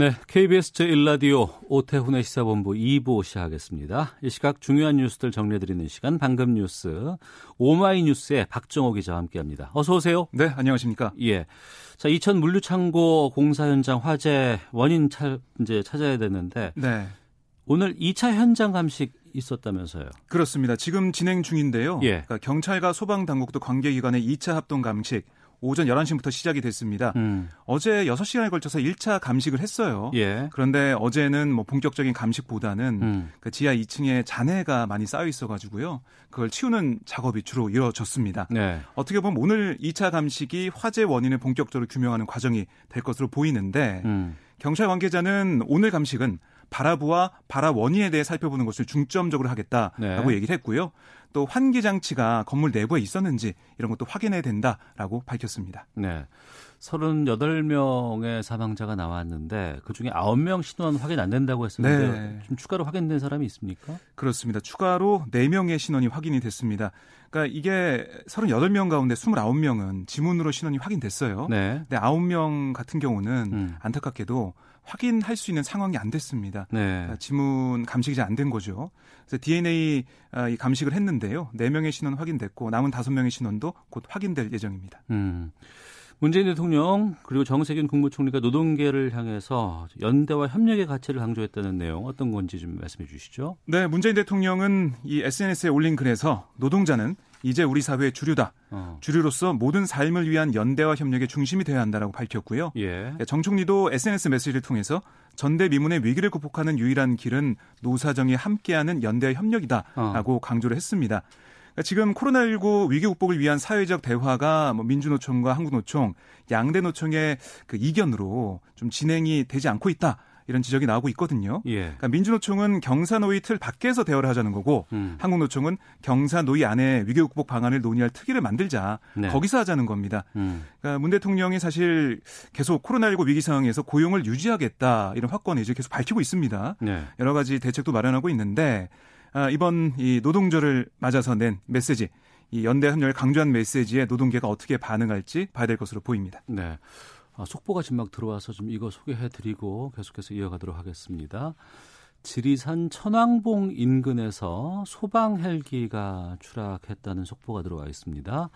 네, KBS 제1라디오 오태훈의 시사본부 2부 시작하겠습니다. 이 시각 중요한 뉴스들 정리해드리는 시간 방금 뉴스 오마이뉴스의 박정호 기자와 함께합니다. 어서 오세요. 네, 안녕하십니까? 예. 자, 이천 물류창고 공사 현장 화재 원인 차, 이제 찾아야 되는데 네. 오늘 2차 현장 감식 있었다면서요? 그렇습니다. 지금 진행 중인데요. 예. 그러니까 경찰과 소방 당국도 관계기관의 2차 합동 감식 오전 11시부터 시작이 됐습니다. 음. 어제 6시간에 걸쳐서 1차 감식을 했어요. 예. 그런데 어제는 뭐 본격적인 감식보다는 음. 그 지하 2층에 잔해가 많이 쌓여 있어 가지고요. 그걸 치우는 작업이 주로 이루어졌습니다. 네. 어떻게 보면 오늘 2차 감식이 화재 원인을 본격적으로 규명하는 과정이 될 것으로 보이는데 음. 경찰 관계자는 오늘 감식은 발화부와 발화 원인에 대해 살펴보는 것을 중점적으로 하겠다라고 네. 얘기를 했고요. 또 환기 장치가 건물 내부에 있었는지 이런 것도 확인해야 된다라고 밝혔습니다. 네. 38명의 사망자가 나왔는데 그중에 9명 신원 확인 안 된다고 했었는데 네. 좀 추가로 확인된 사람이 있습니까? 그렇습니다. 추가로 4명의 신원이 확인이 됐습니다. 그러니까 이게 38명 가운데 29명은 지문으로 신원이 확인됐어요. 네. 근데 9명 같은 경우는 음. 안타깝게도 확인할 수 있는 상황이 안 됐습니다. 네. 그러니까 지문 감식이 잘안된 거죠. 그래서 DNA 아, 이 감식을 했는데요. 4명의 신원 확인됐고 남은 5명의 신원도 곧 확인될 예정입니다. 음. 문재인 대통령 그리고 정세균 국무총리가 노동계를 향해서 연대와 협력의 가치를 강조했다는 내용 어떤 건지 좀 말씀해 주시죠. 네, 문재인 대통령은 이 SNS에 올린 글에서 노동자는 이제 우리 사회의 주류다. 어. 주류로서 모든 삶을 위한 연대와 협력의 중심이 되어야 한다라고 밝혔고요. 예. 정 총리도 SNS 메시지를 통해서 전대미문의 위기를 극복하는 유일한 길은 노사정이 함께하는 연대와 협력이다라고 강조를 했습니다. 그러니까 지금 코로나19 위기 극복을 위한 사회적 대화가 뭐 민주노총과 한국노총, 양대 노총의 그 이견으로 좀 진행이 되지 않고 있다. 이런 지적이 나오고 있거든요. 예. 그러니까 민주노총은 경사노위 틀 밖에서 대화를 하자는 거고 음. 한국노총은 경사노위 안에 위기 극복 방안을 논의할 특위를 만들자 네. 거기서 하자는 겁니다. 음. 그러니까 문 대통령이 사실 계속 코로나19 위기 상황에서 고용을 유지하겠다 이런 확건을 이제 계속 밝히고 있습니다. 네. 여러 가지 대책도 마련하고 있는데 아, 이번 이 노동절을 맞아서 낸 메시지, 이 연대 협력을 강조한 메시지에 노동계가 어떻게 반응할지 봐야 될 것으로 보입니다. 네. 아, 속보가 지금 막 들어와서 좀 이거 소개해드리고 계속해서 이어가도록 하겠습니다. 지리산 천왕봉 인근에서 소방 헬기가 추락했다는 속보가 들어와 있습니다.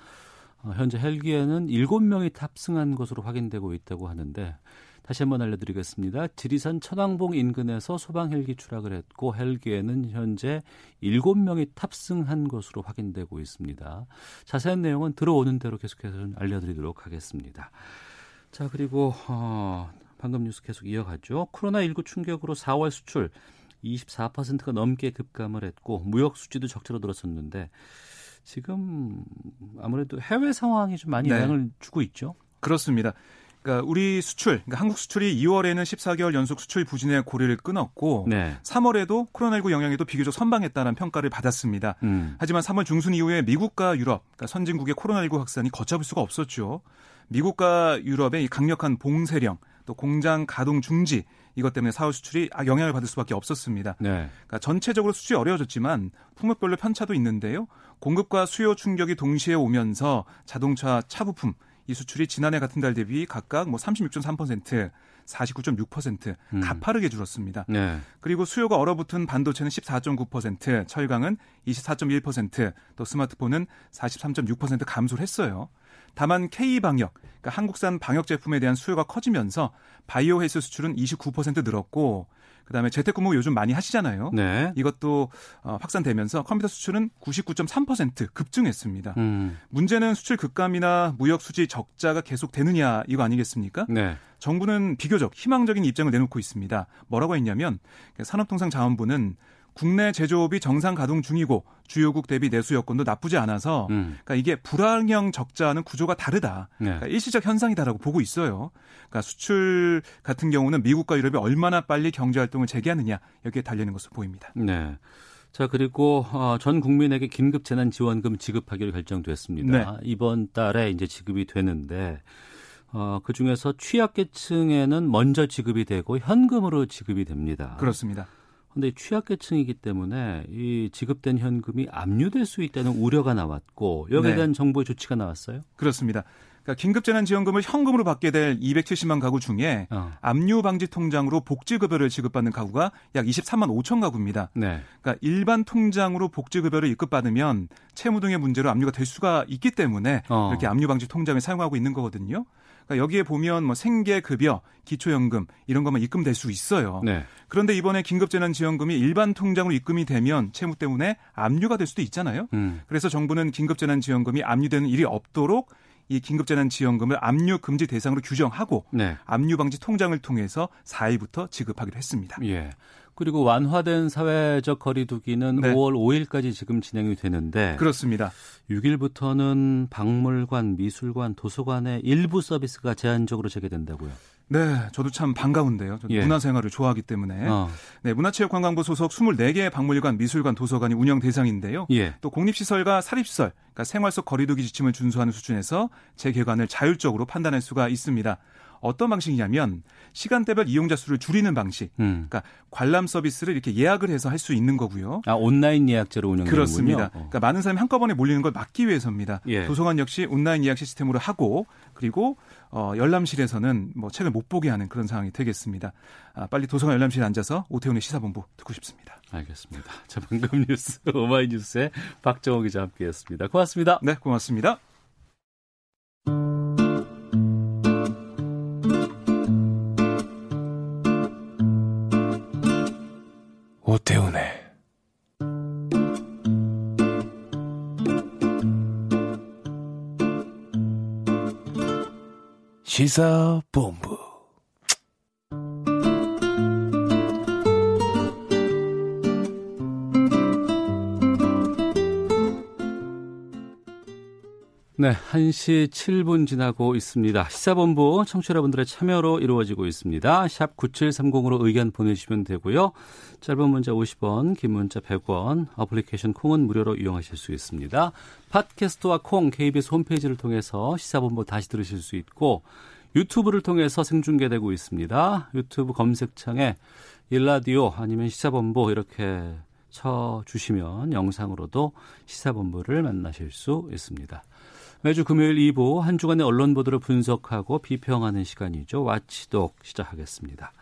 어, 현재 헬기에는 7명이 탑승한 것으로 확인되고 있다고 하는데 다시 한번 알려드리겠습니다. 지리산 천왕봉 인근에서 소방 헬기 추락을 했고 헬기에는 현재 7명이 탑승한 것으로 확인되고 있습니다. 자세한 내용은 들어오는 대로 계속해서 좀 알려드리도록 하겠습니다. 자 그리고 어, 방금 뉴스 계속 이어가죠. 코로나19 충격으로 4월 수출 24%가 넘게 급감을 했고 무역 수지도 적자로 들어섰는데 지금 아무래도 해외 상황이 좀 많이 네. 영향을 주고 있죠. 그렇습니다. 그러니까 우리 수출, 그러니까 한국 수출이 2월에는 14개월 연속 수출 부진의 고리를 끊었고 네. 3월에도 코로나19 영향에도 비교적 선방했다는 평가를 받았습니다. 음. 하지만 3월 중순 이후에 미국과 유럽, 그러니까 선진국의 코로나19 확산이 걷잡을 수가 없었죠. 미국과 유럽의 이 강력한 봉쇄령, 또 공장 가동 중지 이것 때문에 4월 수출이 아, 영향을 받을 수밖에 없었습니다. 네. 그러니까 전체적으로 수출이 어려워졌지만 품목별로 편차도 있는데요. 공급과 수요 충격이 동시에 오면서 자동차 차 부품 이 수출이 지난해 같은 달 대비 각각 뭐 36.3%, 49.6% 음. 가파르게 줄었습니다. 네. 그리고 수요가 얼어붙은 반도체는 14.9%, 철강은 24.1%, 또 스마트폰은 43.6% 감소를 했어요. 다만 K 방역, 그러니까 한국산 방역 제품에 대한 수요가 커지면서 바이오 헬스 수출은 29% 늘었고 그다음에 재택근무 요즘 많이 하시잖아요. 네. 이것도 어, 확산되면서 컴퓨터 수출은 99.3% 급증했습니다. 음. 문제는 수출 급감이나 무역 수지 적자가 계속 되느냐 이거 아니겠습니까? 네. 정부는 비교적 희망적인 입장을 내놓고 있습니다. 뭐라고 했냐면 산업통상자원부는 국내 제조업이 정상 가동 중이고 주요국 대비 내수 여건도 나쁘지 않아서 음. 그러니까 이게 불황형 적자는 구조가 다르다. 네. 그러니까 일시적 현상이다라고 보고 있어요. 그러니까 수출 같은 경우는 미국과 유럽이 얼마나 빨리 경제 활동을 재개하느냐 여기에 달려 있는 것으로 보입니다. 네. 자 그리고 어, 전 국민에게 긴급 재난 지원금 지급하기로 결정됐습니다. 네. 이번 달에 이제 지급이 되는데 어, 그 중에서 취약계층에는 먼저 지급이 되고 현금으로 지급이 됩니다. 그렇습니다. 근데 취약계층이기 때문에 이 지급된 현금이 압류될 수 있다는 우려가 나왔고 여기에 네. 대한 정부의 조치가 나왔어요? 그렇습니다. 그러니까 긴급재난지원금을 현금으로 받게 될 270만 가구 중에 어. 압류 방지 통장으로 복지급여를 지급받는 가구가 약 23만 5천 가구입니다. 네. 그러니까 일반 통장으로 복지급여를 입금받으면 채무 등의 문제로 압류가 될 수가 있기 때문에 어. 이렇게 압류 방지 통장을 사용하고 있는 거거든요. 그러니까 여기에 보면 뭐 생계 급여, 기초연금 이런 것만 입금될 수 있어요. 네. 그런데 이번에 긴급재난지원금이 일반 통장으로 입금이 되면 채무 때문에 압류가 될 수도 있잖아요. 음. 그래서 정부는 긴급재난지원금이 압류되는 일이 없도록 이 긴급재난지원금을 압류 금지 대상으로 규정하고 네. 압류 방지 통장을 통해서 4일부터 지급하기로 했습니다. 예. 그리고 완화된 사회적 거리두기는 네. 5월 5일까지 지금 진행이 되는데 그렇습니다. 6일부터는 박물관, 미술관, 도서관의 일부 서비스가 제한적으로 재개된다고요. 네, 저도 참 반가운데요. 저도 예. 문화생활을 좋아하기 때문에. 어. 네, 문화체육관광부 소속 24개의 박물관, 미술관, 도서관이 운영 대상인데요. 예. 또 공립시설과 사립시설, 그러니까 생활 속 거리두기 지침을 준수하는 수준에서 재개관을 자율적으로 판단할 수가 있습니다. 어떤 방식이냐면 시간대별 이용자 수를 줄이는 방식. 음. 그러니까 관람 서비스를 이렇게 예약을 해서 할 수 있는 거고요. 아 온라인 예약제로 운영되는군요. 그렇습니다. 어. 그러니까 많은 사람이 한꺼번에 몰리는 걸 막기 위해서입니다. 예. 도서관 역시 온라인 예약 시스템으로 하고 그리고 어, 열람실에서는 뭐 책을 못 보게 하는 그런 상황이 되겠습니다. 아, 빨리 도서관 열람실에 앉아서 오태훈의 시사본부 듣고 싶습니다. 알겠습니다. 자, 방금 뉴스 오마이뉴스의 박정호 기자 함께했습니다. 고맙습니다. 네, 고맙습니다. 오태훈의 시사본부 네, 1시 7분 지나고 있습니다. 시사본부 청취자 여러분들의 참여로 이루어지고 있습니다. 샵 9730으로 의견 보내주시면 되고요. 짧은 문자 50원, 긴 문자 100원, 어플리케이션 콩은 무료로 이용하실 수 있습니다. 팟캐스트와 콩, KBS 홈페이지를 통해서 시사본부 다시 들으실 수 있고 유튜브를 통해서 생중계되고 있습니다. 유튜브 검색창에 1라디오 아니면 시사본부 이렇게 쳐주시면 영상으로도 시사본부를 만나실 수 있습니다. 매주 금요일 2부 한 주간의 언론 보도를 분석하고 비평하는 시간이죠. watchdog 시작하겠습니다.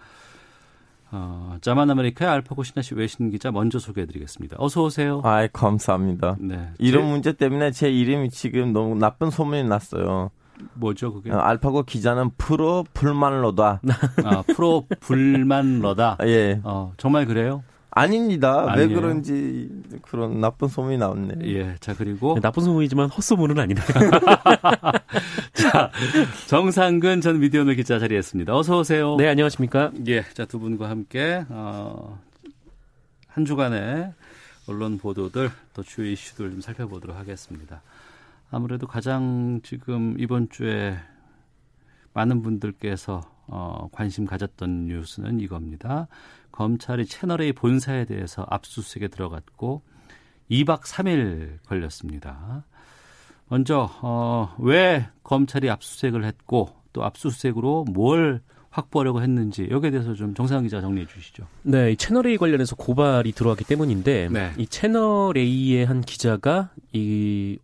어, 자만 아메리카의 알파고 신하시 외신 기자 먼저 소개해드리겠습니다. 어서 오세요. 아, 감사합니다. 네. 이런 제... 문제 때문에 제 이름이 지금 너무 나쁜 소문이 났어요. 뭐죠 그게? 어, 알파고 기자는 프로 불만러다. 아, 프로 불만러다. 예. 어, 정말 그래요? 아닙니다. 아니에요. 왜 그런지 그런 나쁜 소문이 나왔네. 예. 자, 그리고 나쁜 소문이지만 헛소문은 아니다. 자, 정상근 전 미디어널 기자 자리했습니다. 어서 오세요. 네, 안녕하십니까? 예. 자, 두 분과 함께 어, 한 주간의 언론 보도들 또 주요 이슈들 좀 살펴보도록 하겠습니다. 아무래도 가장 지금 이번 주에 많은 분들께서 어, 관심 가졌던 뉴스는 이겁니다. 검찰이 채널A 본사에 대해서 압수수색에 들어갔고 2박 3일 걸렸습니다. 먼저 어, 왜 검찰이 압수수색을 했고 또 압수수색으로 뭘 확보하려고 했는지 여기에 대해서 좀 정상근 기자 정리해 주시죠. 네, 이 채널 A 관련해서 고발이 들어왔기 때문인데 네. 이 채널 A의 한 기자가 이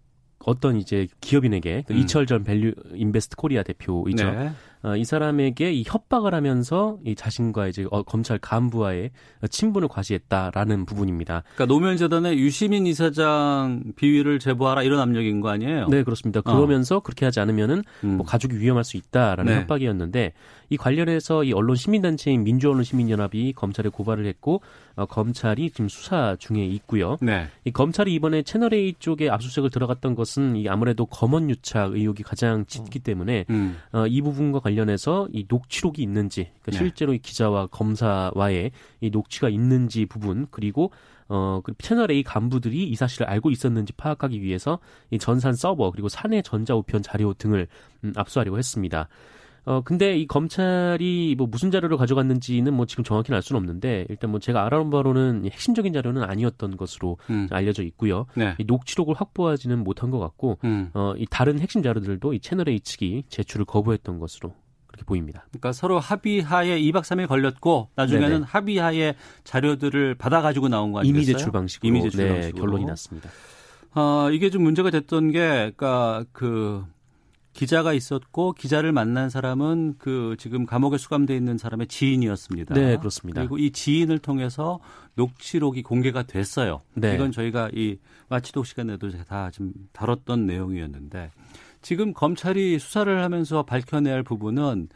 어떤 이제 기업인에게 그 음. 이철 전 밸류 인베스트 코리아 대표이죠. 네. 어, 이 사람에게 이 협박을 하면서 이 자신과 이제 어, 검찰 간부와의 친분을 과시했다라는 부분입니다. 그러니까 노무현 재단의 유시민 이사장 비위를 제보하라 이런 압력인 거 아니에요? 네, 그렇습니다. 그러면서 어. 그렇게 하지 않으면은 음. 뭐 가족이 위험할 수 있다라는 네. 협박이었는데 이 관련해서 이 언론 시민단체인 민주언론 시민연합이 검찰에 고발을 했고 어, 검찰이 지금 수사 중에 있고요. 네. 이 검찰이 이번에 채널 A 쪽에 압수수색을 들어갔던 것은 이 아무래도 검언 유착 의혹이 가장 짙기 때문에 음. 어, 이 부분과 관련해서 이 녹취록이 있는지 그러니까 네. 실제로 이 기자와 검사와의 이 녹취가 있는지 부분 그리고 어, 그 채널 A 간부들이 이 사실을 알고 있었는지 파악하기 위해서 이 전산 서버 그리고 사내 전자우편 자료 등을 음, 압수하려고 했습니다. 어, 근데 이 검찰이 뭐 무슨 자료를 가져갔는지는 뭐 지금 정확히는 알 수는 없는데 일단 뭐 제가 알아본 바로는 핵심적인 자료는 아니었던 것으로 음. 알려져 있고요. 네. 이 녹취록을 확보하지는 못한 것 같고, 음. 어, 이 다른 핵심 자료들도 이 채널 A 측이 제출을 거부했던 것으로 그렇게 보입니다. 그러니까 서로 합의하에 2박 3일 걸렸고 나중에는 네네. 합의하에 자료들을 받아 가지고 나온 거 아니겠어요? 이미 제출 방식으로, 이미 제출 네, 방식으로. 결론이 났습니다. 어, 이게 좀 문제가 됐던 게, 그러니까 그 기자가 있었고 기자를 만난 사람은 그 지금 감옥에 수감돼 있는 사람의 지인이었습니다. 네, 그렇습니다. 그리고 이 지인을 통해서 녹취록이 공개가 됐어요. 네. 이건 저희가 이 마치독 시간에도 다좀 다뤘던 내용이었는데 지금 검찰이 수사를 하면서 밝혀내야 할 부분은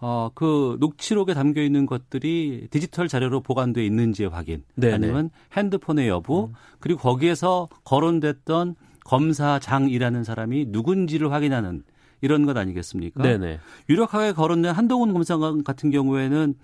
어, 그 녹취록에 담겨 있는 것들이 디지털 자료로 보관돼 있는지의 확인, 네네. 아니면 핸드폰의 여부, 음. 그리고 거기에서 거론됐던 검사장이라는 사람이 누군지를 확인하는 이런 것 아니겠습니까? 네네. 유력하게 거론된 한동훈 검사관 같은 경우에는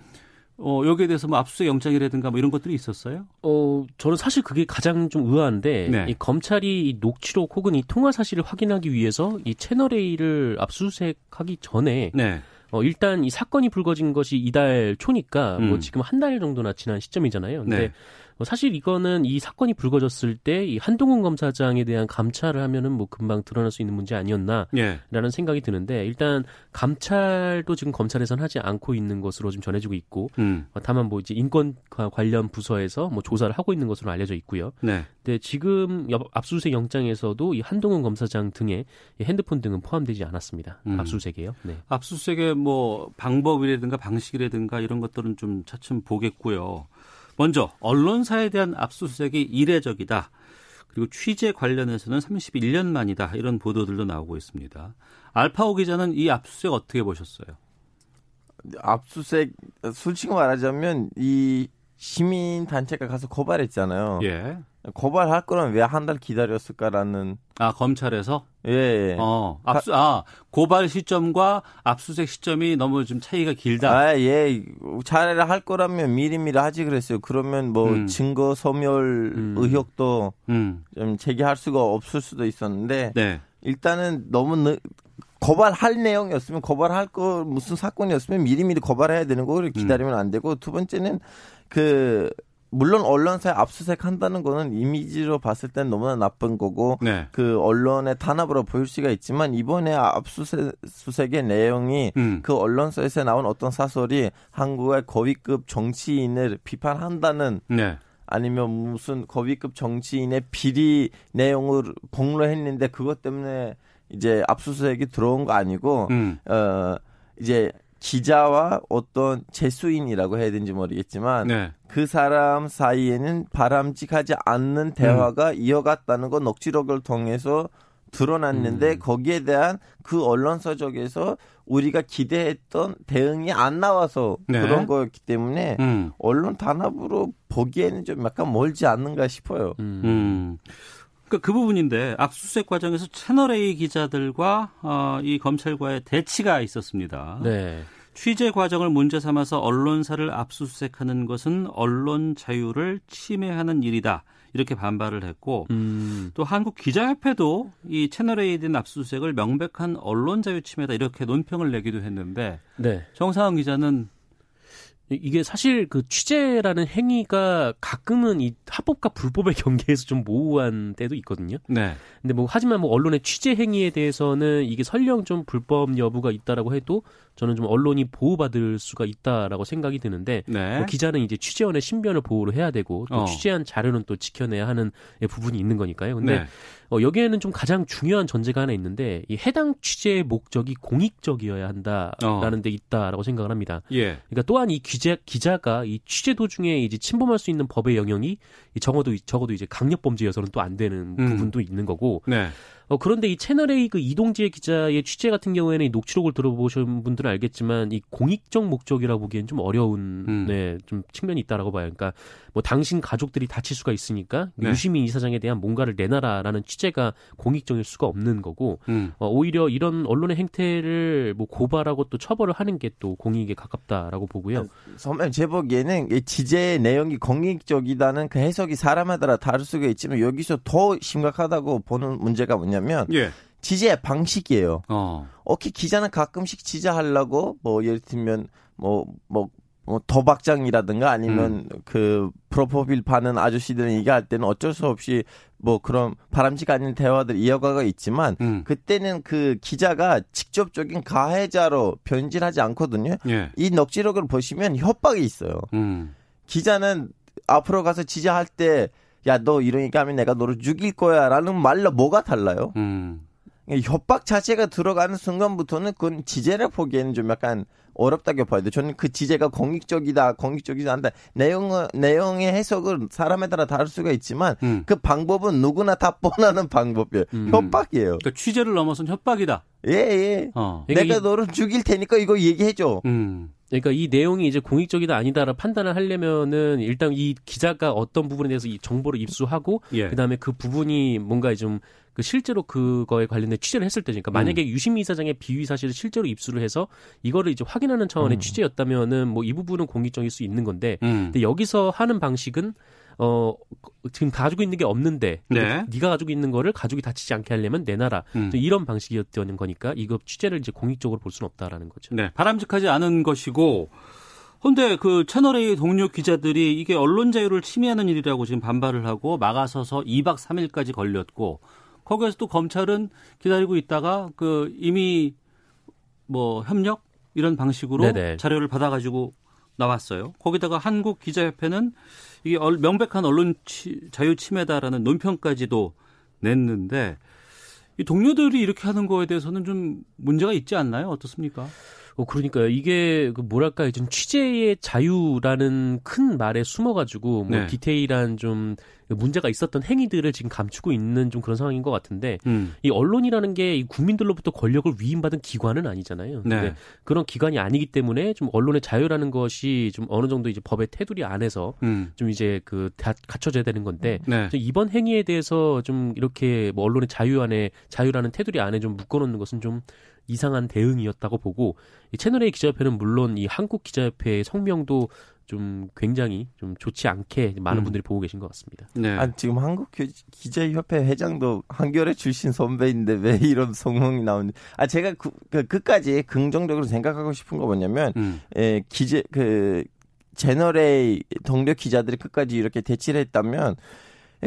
어, 여기에 대해서 뭐 압수수색 영장이라든가 뭐 이런 것들이 있었어요? 어, 저는 사실 그게 가장 좀 의아한데 네. 이 검찰이 이 녹취록 혹은 이 통화 사실을 확인하기 위해서 이 채널 A를 압수수색하기 전에 네. 어, 일단 이 사건이 불거진 것이 이달 초니까 뭐 음. 뭐 지금 한 달 정도나 지난 시점이잖아요. 근데 네. 뭐 사실 이거는 이 사건이 불거졌을 때 이 한동훈 검사장에 대한 감찰을 하면은 뭐 금방 드러날 수 있는 문제 아니었나라는 예. 생각이 드는데 일단 감찰도 지금 검찰에선 하지 않고 있는 것으로 좀 전해지고 있고 음. 어, 다만 뭐 이제 인권 관련 부서에서 뭐 조사를 하고 있는 것으로 알려져 있고요. 네. 근데 지금 압수수색 영장에서도 이 한동훈 검사장 등의 핸드폰 등은 포함되지 않았습니다. 음. 압수수색에요. 네. 압수수색의 뭐 방법이라든가 방식이라든가 이런 것들은 좀 차츰 보겠고요. 먼저 언론사에 대한 압수수색이 이례적이다. 그리고 취재 관련해서는 31년 만이다. 이런 보도들도 나오고 있습니다. 알파오 기자는 이 압수수색 어떻게 보셨어요? 압수수색 솔직히 말하자면 이 시민 단체가 가서 고발했잖아요. 예. 고발할 거면 왜 한 달 기다렸을까라는 아 검찰에서 예, 예. 어 압수 아 고발 시점과 압수색 시점이 너무 좀 차이가 길다. 아예 차라리 할 거라면 미리미리 하지 그랬어요. 그러면 뭐 음. 증거 소멸 음. 의혹도 음. 좀 제기할 수가 없을 수도 있었는데 네. 일단은 너무 늦, 고발할 내용이었으면 고발할 거 무슨 사건이었으면 미리미리 고발해야 되는 거를 기다리면 안 되고 두 번째는 그 물론 언론사에 압수수색 한다는 거는 이미지로 봤을 땐 너무나 나쁜 거고 네. 그 언론의 탄압으로 보일 수가 있지만 이번에 압수수색의 내용이 음. 그 언론사에서 나온 어떤 사설이 한국의 거위급 정치인을 비판한다는 네. 아니면 무슨 거위급 정치인의 비리 내용을 공로했는데 그것 때문에 이제 압수수색이 들어온 거 아니고 음. 어 이제 기자와 어떤 재수인이라고 해야 되는지 모르겠지만 네. 그 사람 사이에는 바람직하지 않는 대화가 음. 이어갔다는 건 녹취록을 통해서 드러났는데 음. 거기에 대한 그 언론서적에서 우리가 기대했던 대응이 안 나와서 네. 그런 거였기 때문에 음. 언론 단합으로 보기에는 좀 약간 멀지 않는가 싶어요. 음. 음. 그러니까 그 부분인데 압수수색 과정에서 채널 A 기자들과 어, 이 검찰과의 대치가 있었습니다. 네. 취재 과정을 문제 삼아서 언론사를 압수수색하는 것은 언론 자유를 침해하는 일이다. 이렇게 반발을 했고 음. 또 한국 기자협회도 이 채널 A에 대한 압수수색을 명백한 언론 자유 침해다 이렇게 논평을 내기도 했는데 네. 정상훈 기자는 이게 사실 그 취재라는 행위가 가끔은 이 합법과 불법의 경계에서 좀 모호한 때도 있거든요. 네. 근데 뭐 하지만 뭐 언론의 취재 행위에 대해서는 이게 설령 좀 불법 여부가 있다라고 해도 저는 좀 언론이 보호받을 수가 있다라고 생각이 드는데 네. 뭐 기자는 이제 취재원의 신변을 보호를 해야 되고 또 어. 취재한 자료는 또 지켜내야 하는 부분이 있는 거니까요. 근데 네. 어, 여기에는 좀 가장 중요한 전제가 하나 있는데 이 해당 취재의 목적이 공익적이어야 한다라는 어. 데 있다라고 생각을 합니다. 예. 그러니까 또한 이 기자 기자가 이 취재 도중에 이제 침범할 수 있는 법의 영역이 적어도 적어도 이제 강력 범죄여서는 또 안 되는 음. 부분도 있는 거고. 네. 어, 그런데 이 채널A 그 이동지의 기자의 취재 같은 경우에는 이 녹취록을 들어보신 분들은 알겠지만 이 공익적 목적이라 보기엔 좀 어려운 음. 네, 좀 측면이 있다라고 봐요. 그러니까 뭐 당신 가족들이 다칠 수가 있으니까 네. 유시민 이사장에 대한 뭔가를 내놔라라는 취재가 공익적일 수가 없는 거고 음. 어, 오히려 이런 언론의 행태를 뭐 고발하고 또 처벌을 하는 게 또 공익에 가깝다라고 보고요. 선배님 제 보기에는 지제의 내용이 공익적이다는 그 해석이 사람마다 다를 수가 있지만 여기서 더 심각하다고 보는 문제가 뭐냐 면 예. 지지의 방식이에요. 어. 오케이 기자는 가끔씩 지지하려고 뭐 예를 들면 뭐뭐 뭐, 뭐 도박장이라든가 아니면 음. 그 프로포빌 파는 아저씨들은 얘기할 때는 어쩔 수 없이 뭐 그런 바람직 아닌 대화들 이어가가 있지만 음. 그때는 그 기자가 직접적인 가해자로 변질하지 않거든요. 예. 이 넉지록을 보시면 협박이 있어요. 음. 기자는 앞으로 가서 지지할 때 야 너 이런 얘기하면 내가 너를 죽일 거야라는 말로 뭐가 달라요? 음. 협박 자체가 들어가는 순간부터는 그건 지제를 보기에는 좀 약간 어렵다고 봐야 돼. 저는 그 지제가 공익적이다, 공익적이지 않다. 내용 내용의 해석은 사람에 따라 다를 수가 있지만 음. 그 방법은 누구나 다 뻔하는 방법이에요. 음. 협박이에요. 그러니까 취재를 넘어선 협박이다. 예, 예. 어. 내가 너를 죽일 테니까 이거 얘기해줘. 음. 그러니까 이 내용이 이제 공익적이다 아니다라 판단을 하려면은 일단 이 기자가 어떤 부분에 대해서 이 정보를 입수하고 예. 그다음에 그 부분이 뭔가 좀 그 실제로 그거에 관련된 취재를 했을 때니까 만약에 음. 유시민 이사장의 비위 사실을 실제로 입수를 해서 이거를 이제 확인하는 차원의 음. 취재였다면은 뭐 이 부분은 공익적일 수 있는 건데 음. 근데 여기서 하는 방식은 어 지금 가지고 있는 게 없는데 네. 네가 가지고 있는 거를 가족이 다치지 않게 하려면 내놔라 음. 이런 방식이었던 거니까 이거 취재를 이제 공익적으로 볼 수는 없다라는 거죠. 네, 바람직하지 않은 것이고. 근데 그 채널A 동료 기자들이 이게 언론 자유를 침해하는 일이라고 지금 반발을 하고 막아서서 2박 3일까지 걸렸고 거기에서 또 검찰은 기다리고 있다가 그 이미 뭐 협력 이런 방식으로 네네. 자료를 받아가지고 나왔어요. 거기다가 한국 기자협회는 이게 명백한 언론 자유 침해다라는 논평까지도 냈는데 이 동료들이 이렇게 하는 거에 대해서는 좀 문제가 있지 않나요? 어떻습니까? 어, 그러니까요. 이게 그 뭐랄까 좀 취재의 자유라는 큰 말에 숨어가지고 뭐 네. 디테일한 좀 문제가 있었던 행위들을 지금 감추고 있는 좀 그런 상황인 것 같은데 음. 이 언론이라는 게 국민들로부터 권력을 위임받은 기관은 아니잖아요. 네. 그런 기관이 아니기 때문에 좀 언론의 자유라는 것이 좀 어느 정도 이제 법의 테두리 안에서 음. 좀 이제 그 갖춰져야 되는 건데 네. 이번 행위에 대해서 좀 이렇게 뭐 언론의 자유 안에 자유라는 테두리 안에 좀 묶어놓는 것은 좀 이상한 대응이었다고 보고 이 채널A 기자협회는 물론 이 한국 기자협회의 성명도 좀 굉장히 좀 좋지 않게 많은 음. 분들이 음. 보고 계신 것 같습니다. 네. 아니, 지금 한국 기자협회 회장도 한겨레 출신 선배인데 왜 이런 성명이 나오는지. 아 제가 그, 그 끝까지 긍정적으로 생각하고 싶은 거 뭐냐면 음. 에, 기재 그 채널의 동료 기자들이 끝까지 이렇게 대치를 했다면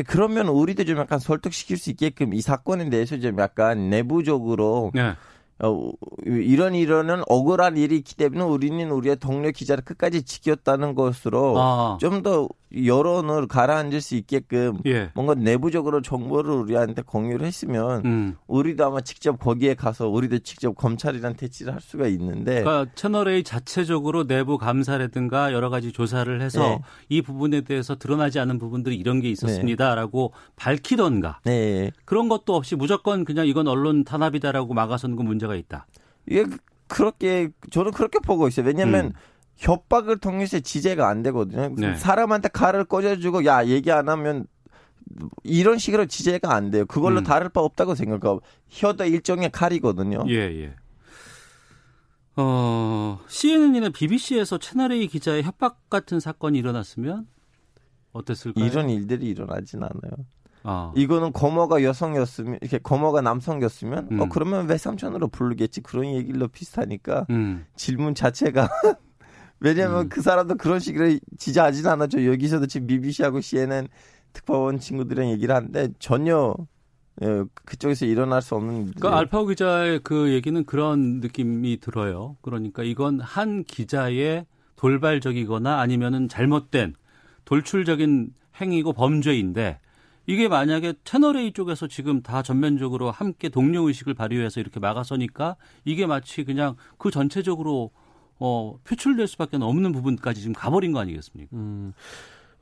그러면 우리도 좀 약간 설득시킬 수 있게끔 이 사건에 대해서 좀 약간 내부적으로 네. 어, 이런 이런은 억울한 일이 있기 때문에 우리는 우리의 동료 기자를 끝까지 지켰다는 것으로 아. 좀더 여론을 가라앉을 수 있게끔 예. 뭔가 내부적으로 정보를 우리한테 공유를 했으면 음. 우리도 아마 직접 거기에 가서 우리도 직접 검찰이랑 대치를 할 수가 있는데 그러니까 채널 A 자체적으로 내부 감사라든가 여러 가지 조사를 해서 네. 이 부분에 대해서 드러나지 않은 부분들이 이런 게 있었습니다라고 네. 밝히던가 네. 그런 것도 없이 무조건 그냥 이건 언론 탄압이다라고 막아서는 건 문제가 있다. 이게 그렇게 저는 그렇게 보고 있어요. 왜냐하면 음. 협박을 통해서 지재가 안 되거든요. 네. 사람한테 칼을 꽂아주고 야 얘기 안 하면 이런 식으로 지재가 안 돼요. 그걸로 음. 다를 바 없다고 생각하고 혀도 일종의 칼이거든요. 예, 예. 어, CNN이나 BBC에서 채널A 기자의 협박 같은 사건이 일어났으면 어땠을까요? 이런 일들이 일어나진 않아요. 아. 이거는 거모가 여성이었으면 이렇게 거모가 남성이었으면 어, 음. 어 그러면 왜 삼촌으로 부르겠지 그런 얘기로 비슷하니까 음. 질문 자체가 왜냐면 음. 그 사람도 그런 식으로 지지하진 않았죠. 여기서도 지금 BBC하고 CNN 특파원 친구들이랑 얘기를 하는데 전혀 예, 그쪽에서 일어날 수 없는. 그러니까 알파오 기자의 그 얘기는 그런 느낌이 들어요. 그러니까 이건 한 기자의 돌발적이거나 아니면은 잘못된 돌출적인 행위고 범죄인데 이게 만약에 채널A 쪽에서 지금 다 전면적으로 함께 동료 의식을 발휘해서 이렇게 막아서니까 이게 마치 그냥 그 전체적으로 어, 표출될 수밖에 없는 부분까지 지금 가버린 거 아니겠습니까? 음.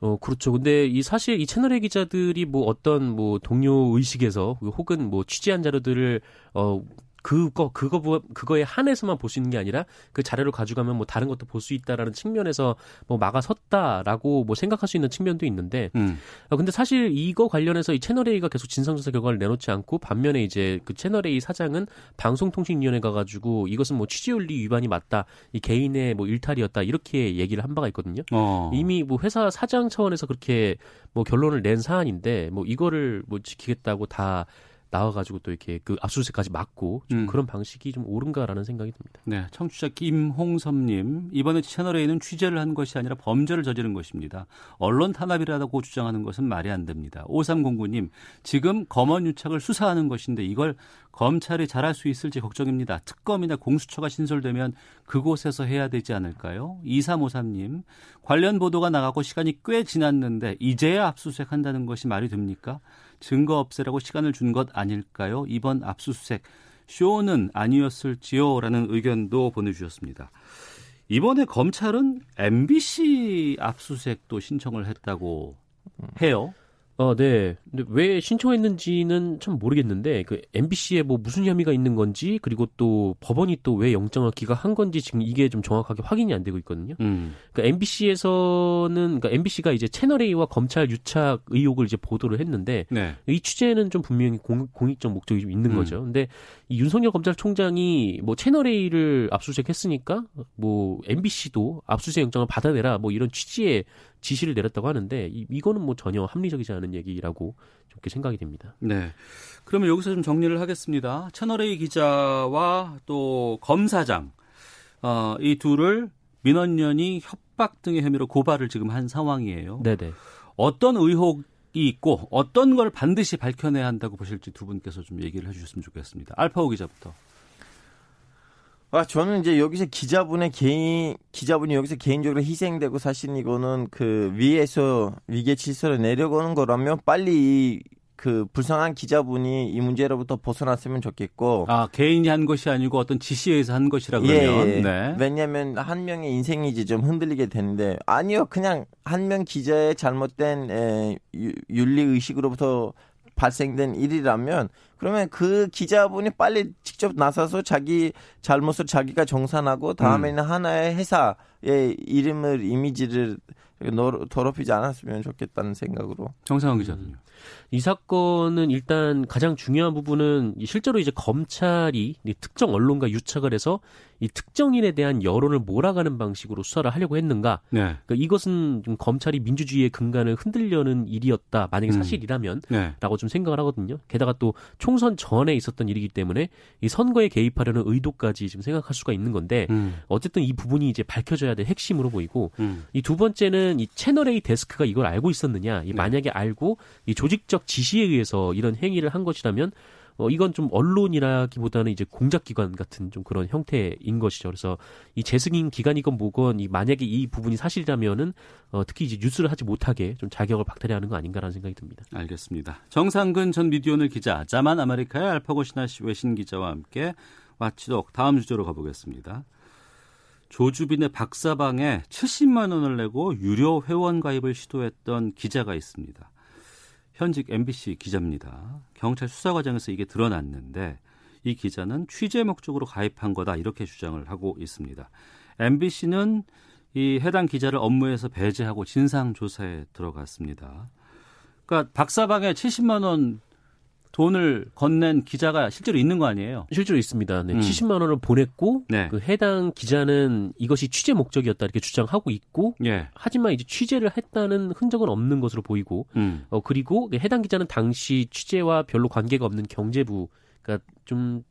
어, 그렇죠. 근데 이 사실 이 채널의 기자들이 뭐 어떤 뭐 동료 의식에서 혹은 뭐 취재한 자료들을 어 그거 그거 그거에 한해서만 볼 수 있는 게 아니라 그 자료를 가져가면 뭐 다른 것도 볼 수 있다라는 측면에서 뭐 막아섰다라고 뭐 생각할 수 있는 측면도 있는데 음. 어, 근데 사실 이거 관련해서 이 채널 A가 계속 진상조사 결과를 내놓지 않고 반면에 이제 그 채널 A 사장은 방송통신위원회 가가지고 이것은 뭐 취재윤리 위반이 맞다 이 개인의 뭐 일탈이었다 이렇게 얘기를 한 바가 있거든요. 어. 이미 뭐 회사 사장 차원에서 그렇게 뭐 결론을 낸 사안인데 뭐 이거를 뭐 지키겠다고 다 나와가지고 또 이렇게 그 압수수색까지 막고 좀 음. 그런 방식이 좀 옳은가라는 생각이 듭니다. 네, 청취자 김홍섭님 이번에 채널 A는 취재를 한 것이 아니라 범죄를 저지른 것입니다. 언론 탄압이라고 주장하는 것은 말이 안 됩니다. 5309님 지금 검언 유착을 수사하는 것인데 이걸 검찰이 잘할 수 있을지 걱정입니다. 특검이나 공수처가 신설되면 그곳에서 해야 되지 않을까요? 2353님 관련 보도가 나가고 시간이 꽤 지났는데 이제야 압수수색한다는 것이 말이 됩니까? 증거 없애라고 시간을 준 것 아닐까요? 이번 압수수색 쇼는 아니었을지요? 라는 의견도 보내주셨습니다. 이번에 검찰은 MBC 압수수색도 신청을 했다고 해요. 어, 네. 근데 왜 신청했는지는 참 모르겠는데 그 MBC에 뭐 무슨 혐의가 있는 건지 그리고 또 법원이 또 왜 영장을 기각한 건지 지금 이게 좀 정확하게 확인이 안 되고 있거든요. 음. 그러니까 MBC에서는 그러니까 MBC가 이제 채널 A와 검찰 유착 의혹을 이제 보도를 했는데 네. 이 취재는 좀 분명히 공, 공익적 목적이 좀 있는 음. 거죠. 근데 이 윤석열 검찰총장이 뭐 채널 A를 압수수색했으니까 뭐 MBC도 압수수색 영장을 받아내라 뭐 이런 취지의 지시를 내렸다고 하는데 이, 이거는 뭐 전혀 합리적이지 않은 얘기라고 좋게 생각이 됩니다. 네. 그러면 여기서 좀 정리를 하겠습니다. 채널A 기자와 또 검사장 어, 이 둘을 민원연이 협박 등의 혐의로 고발을 지금 한 상황이에요. 네네. 어떤 의혹이 있고 어떤 걸 반드시 밝혀내야 한다고 보실지 두 분께서 좀 얘기를 해주셨으면 좋겠습니다. 알파오 기자부터. 아, 저는 이제 여기서 기자분의 개인, 기자분이 여기서 개인적으로 희생되고 사실 이거는 그 위에서 위계 질서를 내려오는 거라면 빨리 그 불쌍한 기자분이 이 문제로부터 벗어났으면 좋겠고. 아 개인이 한 것이 아니고 어떤 지시에 의해서 한 것이라 그러면. 예, 예. 네. 왜냐하면 한 명의 인생이 이제 좀 흔들리게 되는데 아니요 그냥 한 명 기자의 잘못된 에, 윤리 의식으로부터 발생된 일이라면 그러면 그 기자분이 빨리 직접 나서서 자기 잘못을 자기가 정산하고 다음에는 음. 하나의 회사의 이름을 이미지를 더럽히지 않았으면 좋겠다는 생각으로. 정상훈 기자는요. 이 사건은 일단 가장 중요한 부분은 실제로 이제 검찰이 특정 언론과 유착을 해서 이 특정인에 대한 여론을 몰아가는 방식으로 수사를 하려고 했는가? 네. 그러니까 이것은 좀 검찰이 민주주의의 근간을 흔들려는 일이었다. 만약에 음. 사실이라면라고 네. 좀 생각을 하거든요. 게다가 또 총선 전에 있었던 일이기 때문에 이 선거에 개입하려는 의도까지 좀 생각할 수가 있는 건데 음. 어쨌든 이 부분이 이제 밝혀져야 될 핵심으로 보이고 음. 이두 번째는 이 채널 A 데스크가 이걸 알고 있었느냐? 이 네. 만약에 알고 이 조직적 지시에 의해서 이런 행위를 한 것이라면 어, 이건 좀 언론이라기보다는 이제 공작기관 같은 좀 그런 형태인 것이죠. 그래서 이 재승인 기관이건 뭐건 이 만약에 이 부분이 사실이라면은 어, 특히 이제 뉴스를 하지 못하게 좀 자격을 박탈해야 하는 거 아닌가라는 생각이 듭니다. 알겠습니다. 정상근 전 미디어오늘 기자, 자만 아메리카의 알파고 시나씨 외신 기자와 함께 watchdog 다음 주제로 가보겠습니다. 조주빈의 박사방에 70만 원을 내고 유료 회원 가입을 시도했던 기자가 있습니다. 현직 MBC 기자입니다. 경찰 수사 과정에서 이게 드러났는데 이 기자는 취재 목적으로 가입한 거다 이렇게 주장을 하고 있습니다. MBC는 이 해당 기자를 업무에서 배제하고 진상 조사에 들어갔습니다. 그러니까 박사방에 70만 원 돈을 건넨 기자가 실제로 있는 거 아니에요? 실제로 있습니다. 네. 음. 70만 원을 보냈고 네. 그 해당 기자는 이것이 취재 목적이었다 이렇게 주장하고 있고 예. 하지만 이제 취재를 했다는 흔적은 없는 것으로 보이고 음. 어 그리고 해당 기자는 당시 취재와 별로 관계가 없는 경제부 그러니까 좀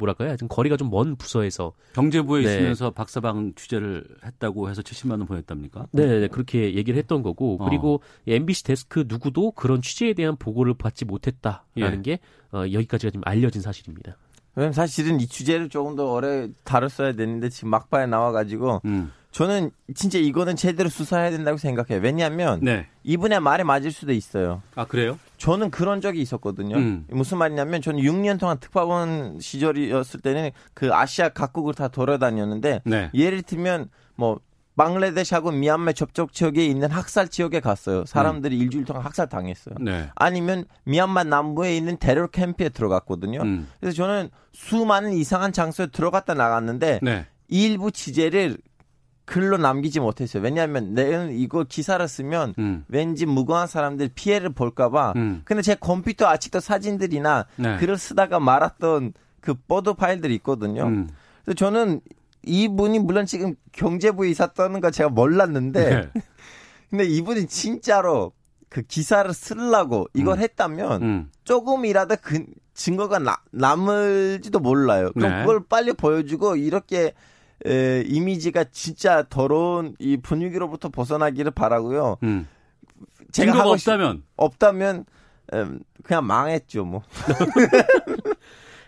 뭐랄까요? 좀 거리가 좀 먼 부서에서 경제부에 네. 있으면서 박사방 취재를 했다고 해서 70만 원 보냈답니까? 네, 네, 네, 그렇게 얘기를 했던 거고 어. 그리고 MBC 데스크 누구도 그런 취재에 대한 보고를 받지 못했다라는 예. 게 어, 여기까지가 지금 알려진 사실입니다. 그럼 사실은 이 주제를 조금 더 오래 다뤘어야 되는데 지금 막바에 나와가지고 음. 저는 진짜 이거는 제대로 수사해야 된다고 생각해요. 왜냐하면 네. 이분의 말에 맞을 수도 있어요. 아 그래요? 저는 그런 적이 있었거든요. 음. 무슨 말이냐면 저는 6년 동안 특파원 시절이었을 때는 그 아시아 각국을 다 돌아다녔는데 네. 예를 들면 뭐 방글라데시하고 미얀마 접촉 지역에 있는 학살 지역에 갔어요. 사람들이 음. 일주일 동안 학살 당했어요. 네. 아니면 미얀마 남부에 있는 테러 캠프에 들어갔거든요. 음. 그래서 저는 수많은 이상한 장소에 들어갔다 나갔는데 네. 일부 취재를 글로 남기지 못했어요. 왜냐하면 내는 이거 기사를 쓰면 음. 왠지 무고한 사람들 피해를 볼까봐. 음. 근데 제 컴퓨터 아직도 사진들이나 네. 글을 쓰다가 말았던 그 보도 파일들이 있거든요. 음. 그래서 저는 이분이 물론 지금 경제부에 있었다는 거 제가 몰랐는데, 네. 근데 이분이 진짜로 그 기사를 쓰려고 이걸 음. 했다면 음. 조금이라도 그 증거가 나, 남을지도 몰라요. 그럼 네. 그걸 빨리 보여주고 이렇게 에, 이미지가 진짜 더러운 이 분위기로부터 벗어나기를 바라고요. 음. 제가 증거가 없다면 없다면 음, 그냥 망했죠 뭐.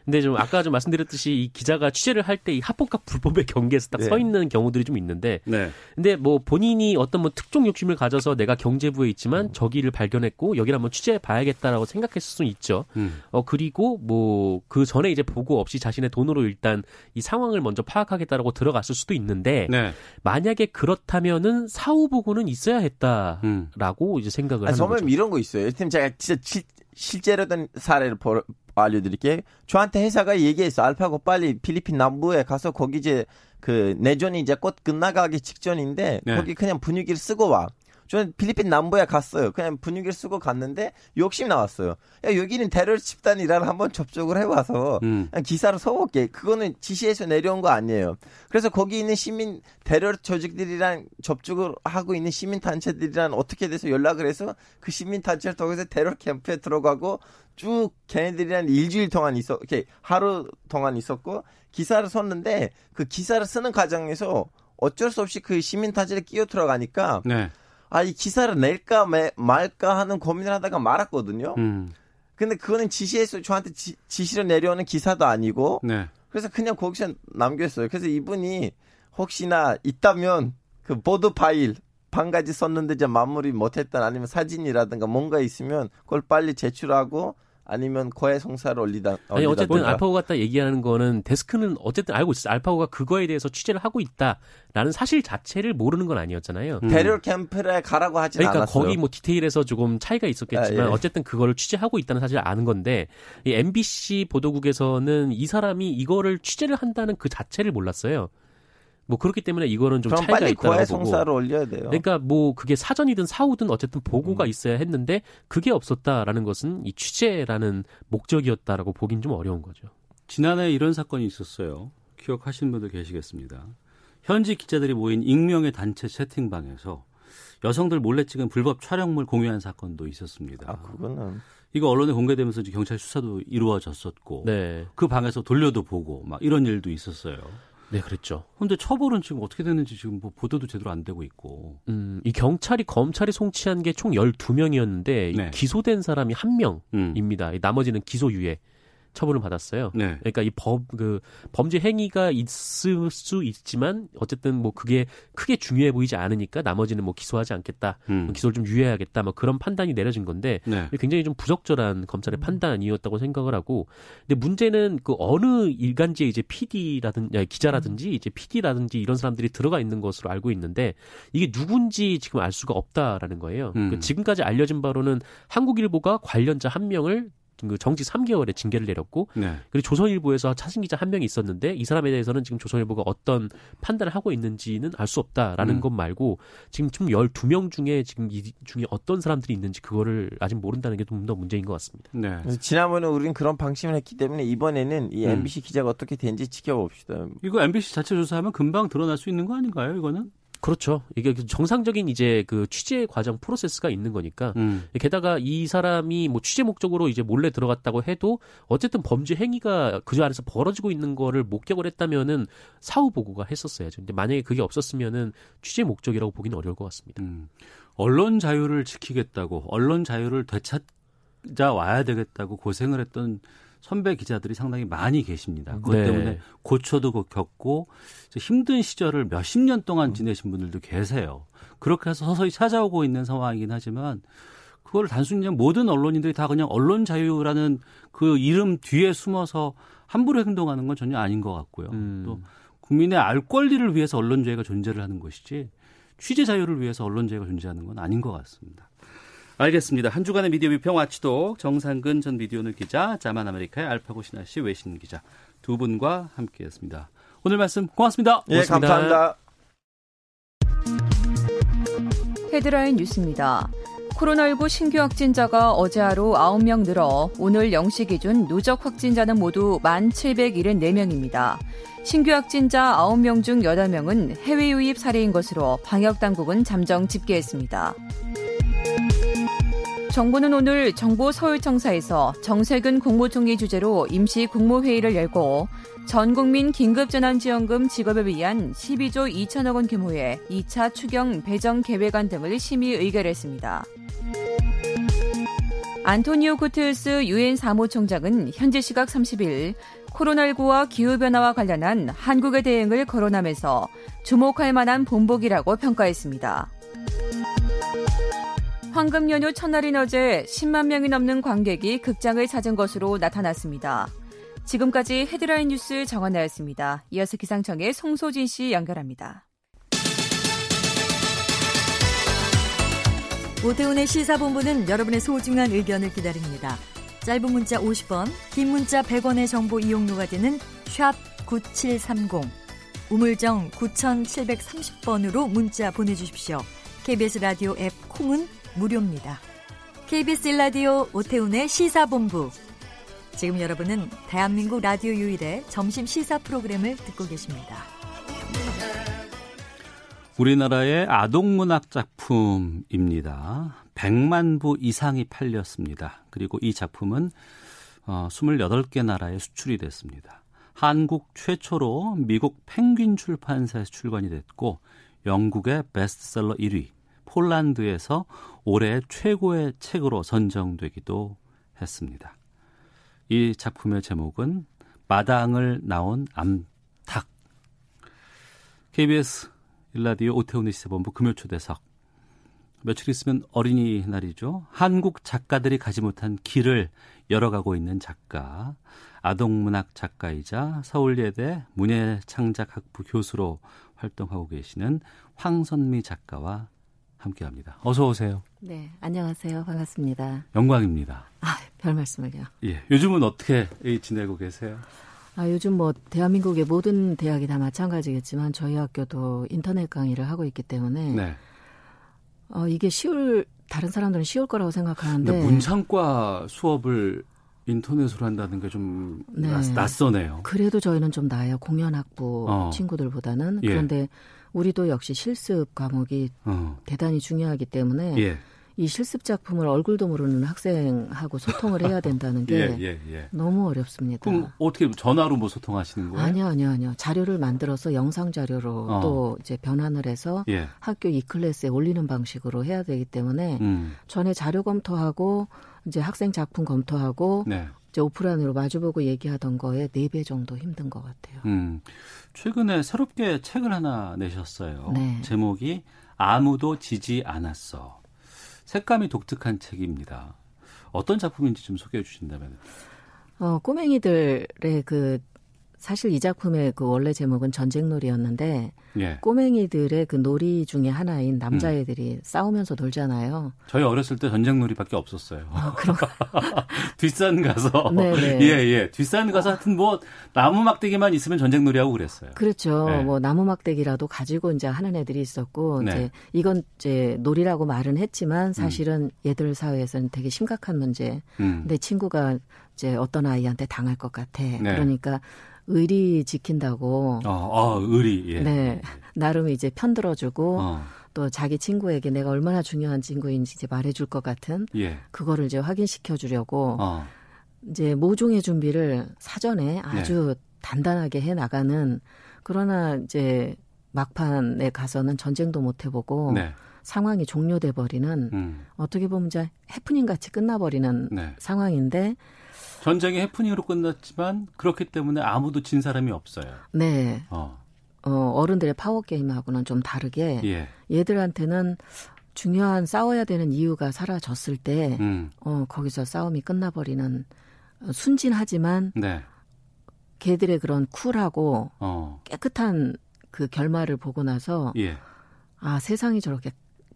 근데 좀 아까 좀 말씀드렸듯이 이 기자가 취재를 할 때 이 합법과 불법의 경계에서 딱서 네. 있는 경우들이 좀 있는데 네. 근데 뭐 본인이 어떤 뭐 특종 욕심을 가져서 내가 경제부에 있지만 음. 저기를 발견했고 여기를 한번 취재해 봐야겠다라고 생각했을 수는 있죠. 음. 어 그리고 뭐 그 전에 이제 보고 없이 자신의 돈으로 일단 이 상황을 먼저 파악하겠다라고 들어갔을 수도 있는데 네. 만약에 그렇다면은 사후 보고는 있어야 했다라고 음. 이제 생각을 아니, 하는 거죠. 이런 거 있어요. 예를 제가 진짜 지, 실제로 된 사례를 보, 알려드릴게요. 저한테 회사가 얘기했어. 알파고 빨리 필리핀 남부에 가서 거기 이제 그 내전이 이제 곧 끝나가기 직전인데 네. 거기 그냥 분위기를 쓰고 와. 저는 필리핀 남부에 갔어요. 그냥 분위기를 쓰고 갔는데 욕심 나왔어요. 야, 여기는 테러 집단이라 한번 접촉을 해봐서 음. 기사를 써볼게. 그거는 지시에서 내려온 거 아니에요. 그래서 거기 있는 시민 테러 조직들이랑 접촉을 하고 있는 시민 단체들이랑 어떻게 돼서 연락을 해서 그 시민 단체를 통해서 테러 캠프에 들어가고 쭉 걔네들이랑 일주일 동안 있어, 이렇게 하루 동안 있었고 기사를 썼는데 그 기사를 쓰는 과정에서 어쩔 수 없이 그 시민 단체를 끼어 들어가니까. 네. 아, 이 기사를 낼까 말까 하는 고민을 하다가 말았거든요. 음. 근데 그거는 지시에서 저한테 지, 지시를 내려오는 기사도 아니고. 네. 그래서 그냥 거기서 남겼어요. 그래서 이분이 혹시나 있다면 그 보드 파일 반 가지 썼는데 이제 마무리 못했던 아니면 사진이라든가 뭔가 있으면 그걸 빨리 제출하고 아니면 거해 성사를 올리다. 아니 어쨌든 알파고 같다 얘기하는 거는 데스크는 어쨌든 알고 있어요. 알파고가 그거에 대해서 취재를 하고 있다라는 사실 자체를 모르는 건 아니었잖아요. 음. 테러 캠프에 가라고 하지 그러니까 않았어요. 거기 뭐 디테일에서 조금 차이가 있었겠지만 아, 예. 어쨌든 그거를 취재하고 있다는 사실을 아는 건데 이 MBC 보도국에서는 이 사람이 이거를 취재를 한다는 그 자체를 몰랐어요. 뭐 그렇기 때문에 이거는 좀 차이가 빨리 있다고 보고. 성사를 올려야 돼요. 그러니까 뭐 그게 사전이든 사후든 어쨌든 보고가 음. 있어야 했는데 그게 없었다라는 것은 이 취재라는 목적이었다라고 보긴 좀 어려운 거죠. 지난해 이런 사건이 있었어요. 기억하시는 분들 계시겠습니다. 현지 기자들이 모인 익명의 단체 채팅방에서 여성들 몰래 찍은 불법 촬영물 공유한 사건도 있었습니다. 아, 그거는 이거 언론에 공개되면서 경찰 수사도 이루어졌었고 네. 그 방에서 돌려도 보고 막 이런 일도 있었어요. 네, 그랬죠. 근데 처벌은 지금 어떻게 됐는지 지금 뭐 보도도 제대로 안 되고 있고. 음, 이 경찰이 검찰이 송치한 게 총 12명이었는데 네. 기소된 사람이 1명입니다. 음. 나머지는 기소유예. 처분을 받았어요. 네. 그러니까 이 법 그 범죄 행위가 있을 수 있지만 어쨌든 뭐 그게 크게 중요해 보이지 않으니까 나머지는 뭐 기소하지 않겠다, 음. 기소를 좀 유예하겠다, 뭐 그런 판단이 내려진 건데 네. 굉장히 좀 부적절한 검찰의 음. 판단이었다고 생각을 하고, 근데 문제는 그 어느 일간지에 이제 PD라든지 기자라든지 음. 이제 PD라든지 이런 사람들이 들어가 있는 것으로 알고 있는데 이게 누군지 지금 알 수가 없다라는 거예요. 음. 그 지금까지 알려진 바로는 한국일보가 관련자 한 명을 그 정지 3개월의 징계를 내렸고 네. 그리고 조선일보에서 차승 기자 한 명이 있었는데 이 사람에 대해서는 지금 조선일보가 어떤 판단을 하고 있는지는 알 수 없다라는 음. 것 말고 지금 총 12명 중에 지금 이 중에 어떤 사람들이 있는지 그거를 아직 모른다는 게 좀 더 문제인 것 같습니다. 네. 지난번에 우리는 그런 방침을 했기 때문에 이번에는 이 MBC 음. 기자가 어떻게 된지 지켜봅시다. 이거 MBC 자체 조사하면 금방 드러날 수 있는 거 아닌가요? 이거는? 그렇죠. 이게 그 정상적인 이제 그 취재 과정 프로세스가 있는 거니까. 음. 게다가 이 사람이 뭐 취재 목적으로 이제 몰래 들어갔다고 해도 어쨌든 범죄 행위가 그 안에서 벌어지고 있는 거를 목격을 했다면은 사후 보고가 했었어야죠. 근데 만약에 그게 없었으면은 취재 목적이라고 보기는 어려울 것 같습니다. 음. 언론 자유를 지키겠다고 언론 자유를 되찾아 와야 되겠다고 고생을 했던 선배 기자들이 상당히 많이 계십니다. 그것 네. 때문에 고초도 겪고 힘든 시절을 몇십 년 동안 음. 지내신 분들도 계세요. 그렇게 해서 서서히 찾아오고 있는 상황이긴 하지만 그걸 단순히 그냥 모든 언론인들이 다 그냥 언론 자유라는 그 이름 뒤에 숨어서 함부로 행동하는 건 전혀 아닌 것 같고요. 음. 또 국민의 알 권리를 위해서 언론제가 존재를 하는 것이지 취재 자유를 위해서 언론제가 존재하는 건 아닌 것 같습니다. 알겠습니다. 한 주간의 미디어 비평 와치독 정상근 전 미디어오늘 기자, 자만 아메리카의 알파고 신하 씨 외신 기자 두 분과 함께했습니다. 오늘 말씀 고맙습니다. 예, 고맙습니다. 감사합니다. 헤드라인 뉴스입니다. 코로나19 신규 확진자가 어제 하루 9명 늘어 오늘 0시 기준 누적 확진자는 모두 1,774명입니다. 신규 확진자 9명 중 8명은 해외 유입 사례인 것으로 방역당국은 잠정 집계했습니다. 정부는 오늘 정부 서울청사에서 정세균 국무총리 주재로 임시 국무회의를 열고 전 국민 긴급재난지원금 지급을 위한 12조 2천억 원 규모의 2차 추경 배정 계획안 등을 심의 의결했습니다. 안토니오 구테우스 유엔 사무총장은 현지 시각 30일 코로나19와 기후변화와 관련한 한국의 대응을 거론하면서 주목할 만한 본보기라고 평가했습니다. 황금 연휴 첫날인 어제 10만 명이 넘는 관객이 극장을 찾은 것으로 나타났습니다. 지금까지 헤드라인 뉴스 정원나였습니다. 이어서 기상청의 송소진 씨 연결합니다. 오태훈의 시사본부는 여러분의 소중한 의견을 기다립니다. 짧은 문자 50원, 긴 문자 100원의 정보 이용료가 되는 샵 9730, 우물정 9730번으로 문자 보내주십시오. KBS 라디오 앱 콩은 무료입니다. KBS 라디오 오태훈의 시사본부. 지금 여러분은 대한민국 라디오 유일의 점심 시사 프로그램을 듣고 계십니다. 우리나라의 아동문학 작품입니다. 100만 부 이상이 팔렸습니다. 그리고 이 작품은 28개 어, 나라에 수출이 됐습니다. 한국 최초로 미국 펭귄 출판사에서 출간이 됐고 영국의 베스트셀러 1위, 폴란드에서 올해 최고의 책으로 선정되기도 했습니다. 이 작품의 제목은 마당을 나온 암탉. KBS 일라디오 오태훈의 시사본부 금요초대석. 며칠 있으면 어린이날이죠. 한국 작가들이 가지 못한 길을 열어가고 있는 작가, 아동문학 작가이자 서울예대 문예창작학부 교수로 활동하고 계시는 황선미 작가와 함께합니다. 어서 오세요. 네, 안녕하세요. 반갑습니다. 영광입니다. 아, 별 말씀을요. 예, 요즘은 어떻게 지내고 계세요? 아, 요즘 뭐 대한민국의 모든 대학이 다 마찬가지겠지만 저희 학교도 인터넷 강의를 하고 있기 때문에 네. 어, 이게 쉬울 다른 사람들은 쉬울 거라고 생각하는데 문창과 수업을 인터넷으로 한다는 게좀 네. 낯서네요. 그래도 저희는 좀 나아요. 공연학부 어. 친구들보다는 예. 그런데 우리도 역시 실습 과목이 어. 대단히 중요하기 때문에 예. 이 실습 작품을 얼굴도 모르는 학생하고 소통을 해야 된다는 게 예, 예, 예. 너무 어렵습니다. 그럼 어떻게 전화로 뭐 소통하시는 거예요? 아니요, 아니요, 아니요. 자료를 만들어서 영상 자료로 어. 또 이제 변환을 해서 예. 학교 이 클래스에 올리는 방식으로 해야 되기 때문에 음. 전에 자료 검토하고 이제 학생 작품 검토하고 네. 이제 오프라인으로 마주보고 얘기하던 거에 네 배 정도 힘든 것 같아요. 음. 최근에 새롭게 책을 하나 내셨어요. 네. 제목이 아무도 지지 않았어. 색감이 독특한 책입니다. 어떤 작품인지 좀 소개해 주신다면. 어, 꼬맹이들의 그 사실 이 작품의 그 원래 제목은 전쟁놀이였는데 예. 꼬맹이들의 그 놀이 중에 하나인 남자애들이 음. 싸우면서 놀잖아요. 저희 어렸을 때 전쟁놀이밖에 없었어요. 아, 그런 뒷산 가서 예예 예. 뒷산 가서 하여튼 뭐 나무 막대기만 있으면 전쟁놀이하고 그랬어요. 그렇죠. 네. 뭐 나무 막대기라도 가지고 이제 하는 애들이 있었고 네. 이제 이건 이제 놀이라고 말은 했지만 사실은 음. 얘들 사회에서는 되게 심각한 문제. 음. 내 친구가 이제 어떤 아이한테 당할 것 같아. 네. 그러니까 의리 지킨다고. 아, 아 의리. 예. 네. 나름 이제 편들어주고 어. 또 자기 친구에게 내가 얼마나 중요한 친구인지 이제 말해줄 것 같은 예. 그거를 이제 확인시켜 주려고 어. 이제 모종의 준비를 사전에 아주 네. 단단하게 해 나가는 그러나 이제 막판에 가서는 전쟁도 못 해보고 네. 상황이 종료돼 버리는 음. 어떻게 보면 이제 해프닝 같이 끝나버리는 네. 상황인데 전쟁이 해프닝으로 끝났지만 그렇기 때문에 아무도 진 사람이 없어요. 네. 어. 어 어 른들의 파워 게임하고는 좀 다르게 예. 얘들한테는 중요한 싸워야 되는 이유가 사라졌을 때, 음. 어, 거기서 싸움이 끝나버리는 순진하지만 네. 걔들의 그런 쿨하고 어. 깨끗한 그 결말을 보고 나서 예. 아 세상이 저렇게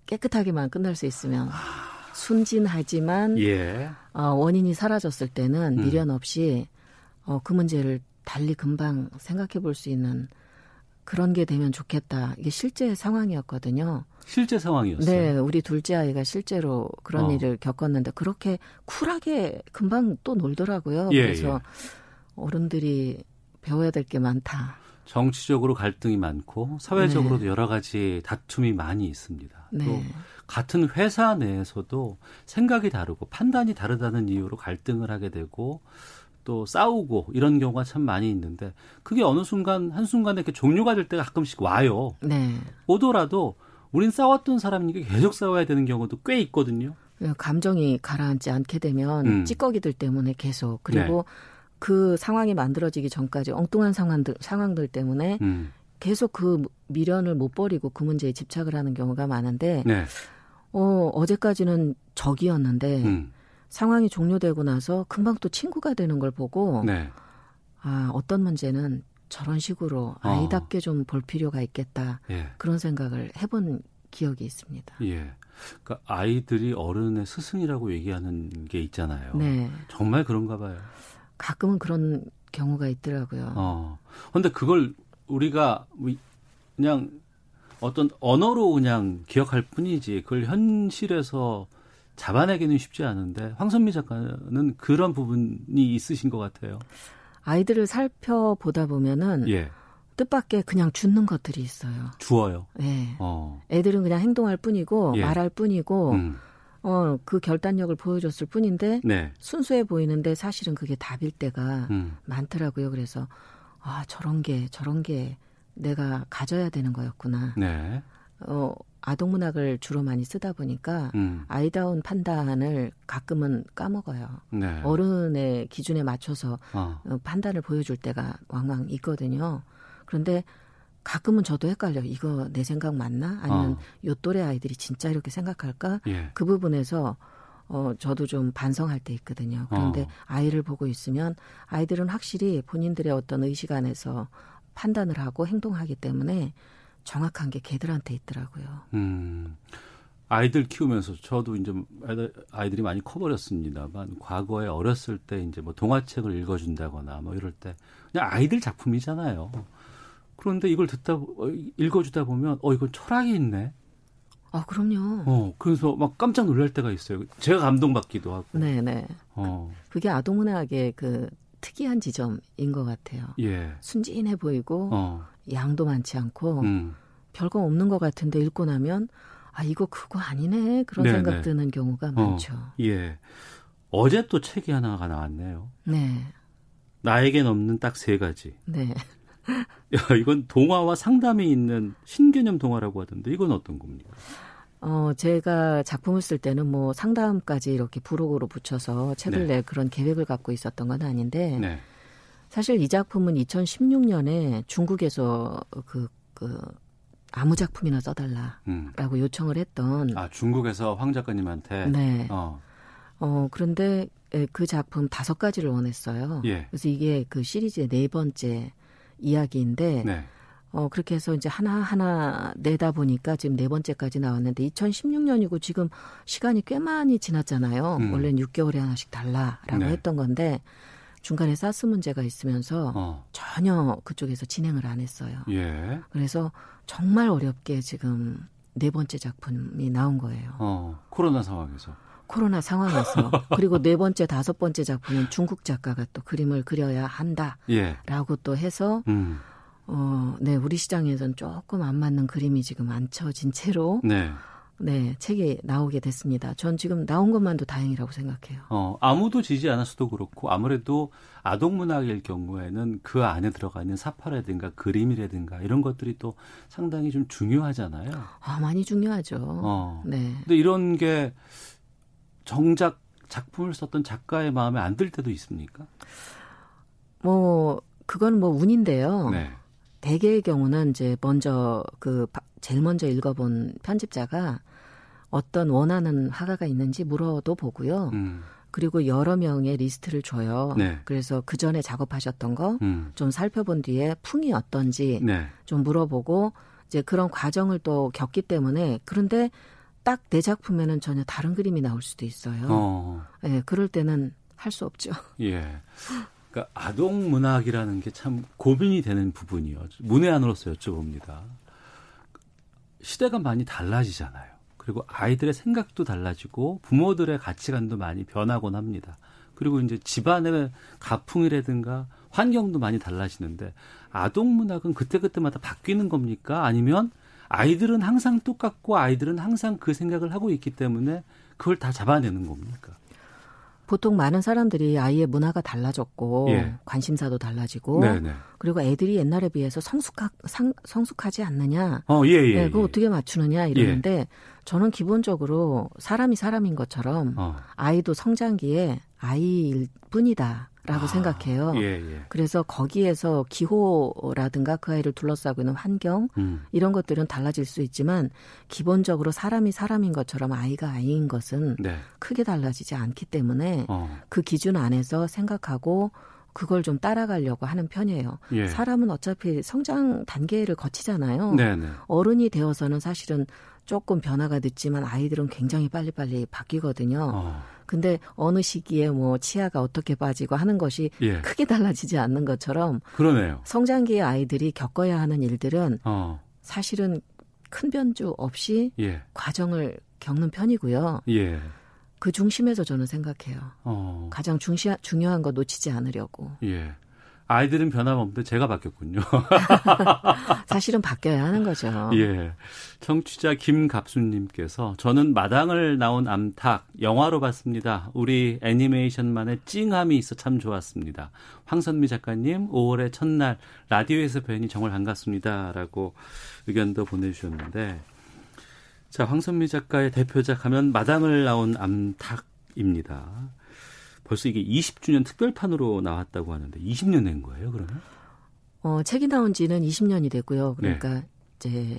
깨끗하게만 끝날 수 있으면 순진하지만 예. 어, 원인이 사라졌을 때는 음. 미련 없이 어, 그 문제를 달리 금방 생각해 볼 수 있는 그런 게 되면 좋겠다. 이게 실제 상황이었거든요. 실제 상황이었어요. 네, 우리 둘째 아이가 실제로 그런 어. 일을 겪었는데 그렇게 쿨하게 금방 또 놀더라고요. 예, 그래서 예. 어른들이 배워야 될 게 많다. 정치적으로 갈등이 많고 사회적으로도 네. 여러 가지 다툼이 많이 있습니다. 네. 또 같은 회사 내에서도 생각이 다르고 판단이 다르다는 이유로 갈등을 하게 되고 또 싸우고 이런 경우가 참 많이 있는데 그게 어느 순간 한순간에 이렇게 종료가 될 때가 가끔씩 와요. 네. 오더라도 우린 싸웠던 사람이 계속 싸워야 되는 경우도 꽤 있거든요. 감정이 가라앉지 않게 되면 음. 찌꺼기들 때문에 계속 그리고 네. 그 상황이 만들어지기 전까지 엉뚱한 상황들 상황들 때문에 음. 계속 그 미련을 못 버리고 그 문제에 집착을 하는 경우가 많은데 네. 어 어제까지는 적이었는데 음. 상황이 종료되고 나서 금방 또 친구가 되는 걸 보고 네. 아 어떤 문제는 저런 식으로 어. 아이답게 어. 좀볼 필요가 있겠다 예. 그런 생각을 해본 기억이 있습니다. 예. 그러니까 아이들이 어른의 스승이라고 얘기하는 게 있잖아요. 네. 정말 그런가 봐요. 가끔은 그런 경우가 있더라고요. 어. 근데 그걸 우리가 그냥 어떤 언어로 그냥 기억할 뿐이지 그걸 현실에서 잡아내기는 쉽지 않은데 황선미 작가는 그런 부분이 있으신 것 같아요. 아이들을 살펴보다 보면은 예. 뜻밖의 그냥 죽는 것들이 있어요. 주어요. 네. 어. 애들은 그냥 행동할 뿐이고 예. 말할 뿐이고 음. 어, 그 결단력을 보여줬을 뿐인데 네. 순수해 보이는데 사실은 그게 답일 때가 음. 많더라고요. 그래서 아 저런 게 저런 게 내가 가져야 되는 거였구나. 네. 어, 아동 문학을 주로 많이 쓰다 보니까 음. 아이다운 판단을 가끔은 까먹어요. 네. 어른의 기준에 맞춰서 어. 어 판단을 보여줄 때가 왕왕 있거든요. 그런데 가끔은 저도 헷갈려. 이거 내 생각 맞나? 아니면 어. 요 또래 아이들이 진짜 이렇게 생각할까? 예. 그 부분에서 어 저도 좀 반성할 때 있거든요. 그런데 어. 아이를 보고 있으면 아이들은 확실히 본인들의 어떤 의식 안에서 판단을 하고 행동하기 때문에 정확한 게 걔들한테 있더라고요. 음. 아이들 키우면서 저도 이제 아이들, 이 많이 커버렸습니다만 과거에 어렸을 때 이제 뭐 동화책을 읽어준다거나 뭐 이럴 때 그냥 아이들 작품이잖아요. 그런데 이걸 듣다 어, 읽어주다 보면 어 이건 철학이 있네. 아 그럼요. 어 그래서 막 깜짝 놀랄 때가 있어요. 제가 감동받기도 하고. 네네. 어 그게 아동문학의 그 특이한 지점인 것 같아요. 예. 순진해 보이고 어. 양도 많지 않고 음. 별거 없는 것 같은데 읽고 나면 아 이거 그거 아니네 그런 네네. 생각 드는 경우가 어. 많죠. 예. 어제 또 책이 하나가 나왔네요. 네. 나에겐 없는 딱 세 가지. 네. 야, 이건 동화와 상담이 있는 신개념 동화라고 하던데 이건 어떤 겁니까? 어, 제가 작품을 쓸 때는 뭐 상담까지 이렇게 부록으로 붙여서 책을 네. 낼 그런 계획을 갖고 있었던 건 아닌데 네. 사실 이 작품은 2016년에 중국에서 그, 그 아무 작품이나 써달라라고 음. 요청을 했던 아 중국에서 황 작가님한테 네. 어. 어 그런데 그 작품 다섯 가지를 원했어요. 예. 그래서 이게 그 시리즈의 네 번째 이야기인데 네. 어 그렇게 해서 이제 하나 하나 내다 보니까 지금 네 번째까지 나왔는데 2016년이고 지금 시간이 꽤 많이 지났잖아요. 음. 원래는 6개월에 하나씩 달라라고 네. 했던 건데 중간에 사스 문제가 있으면서 어. 전혀 그쪽에서 진행을 안 했어요. 예. 그래서 정말 어렵게 지금 네 번째 작품이 나온 거예요. 어, 코로나 상황에서. 코로나 상황에서 그리고 네 번째 다섯 번째 작품은 중국 작가가 또 그림을 그려야 한다라고 예. 또 해서 음. 어, 네 우리 시장에서는 조금 안 맞는 그림이 지금 안 쳐진 채로 네. 네, 책이 나오게 됐습니다. 전 지금 나온 것만도 다행이라고 생각해요. 어, 아무도 지지 않았어도 그렇고 아무래도 아동 문학일 경우에는 그 안에 들어가 있는 사파라든가 그림이라든가 이런 것들이 또 상당히 좀 중요하잖아요. 아, 많이 중요하죠. 어. 네. 근데 이런 게 정작 작품을 썼던 작가의 마음에 안 들 때도 있습니까? 뭐 그건 뭐 운인데요. 네. 대개의 경우는 이제 먼저 그 제일 먼저 읽어본 편집자가 어떤 원하는 화가가 있는지 물어도 보고요. 음. 그리고 여러 명의 리스트를 줘요. 네. 그래서 그 전에 작업하셨던 거좀 음. 살펴본 뒤에 풍이 어떤지 네. 좀 물어보고 이제 그런 과정을 또 겪기 때문에 그런데 딱 내 작품에는 전혀 다른 그림이 나올 수도 있어요. 어. 네, 그럴 때는 할 수 없죠. 예. 그러니까 아동 문학이라는 게 참 고민이 되는 부분이요. 문외한으로서 여쭤봅니다. 시대가 많이 달라지잖아요. 그리고 아이들의 생각도 달라지고 부모들의 가치관도 많이 변하곤 합니다. 그리고 이제 집안의 가풍이라든가 환경도 많이 달라지는데 아동 문학은 그때그때마다 바뀌는 겁니까? 아니면 아이들은 항상 똑같고 아이들은 항상 그 생각을 하고 있기 때문에 그걸 다 잡아내는 겁니까? 보통 많은 사람들이 아이의 문화가 달라졌고 예. 관심사도 달라지고 네네. 그리고 애들이 옛날에 비해서 성숙하, 상, 성숙하지 않느냐, 어, 예, 예, 네, 그거 예. 어떻게 맞추느냐 이러는데 예. 저는 기본적으로 사람이 사람인 것처럼 어. 아이도 성장기에 아이일 뿐이다. 라고 아, 생각해요. 예, 예. 그래서 거기에서 기호라든가 그 아이를 둘러싸고 있는 환경 음. 이런 것들은 달라질 수 있지만 기본적으로 사람이 사람인 것처럼 아이가 아이인 것은 네. 크게 달라지지 않기 때문에 어. 그 기준 안에서 생각하고 그걸 좀 따라가려고 하는 편이에요. 예. 사람은 어차피 성장 단계를 거치잖아요. 네네. 네. 어른이 되어서는 사실은 조금 변화가 늦지만 아이들은 굉장히 빨리빨리 바뀌거든요. 어. 근데 어느 시기에 뭐 치아가 어떻게 빠지고 하는 것이 예. 크게 달라지지 않는 것처럼 그러네요. 성장기의 아이들이 겪어야 하는 일들은 어. 사실은 큰 변주 없이 예. 과정을 겪는 편이고요. 예. 그 중심에서 저는 생각해요. 어. 가장 중시, 중요한 거 놓치지 않으려고. 예. 아이들은 변함없는데 제가 바뀌었군요. 사실은 바뀌어야 하는 거죠. 예. 청취자 김갑수님께서 저는 마당을 나온 암탉 영화로 봤습니다. 우리 애니메이션만의 찡함이 있어 참 좋았습니다. 황선미 작가님 5월의 첫날 라디오에서 뵈니 정말 반갑습니다. 라고 의견도 보내주셨는데 자 황선미 작가의 대표작 하면 마당을 나온 암탉입니다. 벌써 이게 20주년 특별판으로 나왔다고 하는데 20년 된 거예요, 그러면? 어, 책이 나온 지는 20년이 됐고요. 그러니까 네. 이제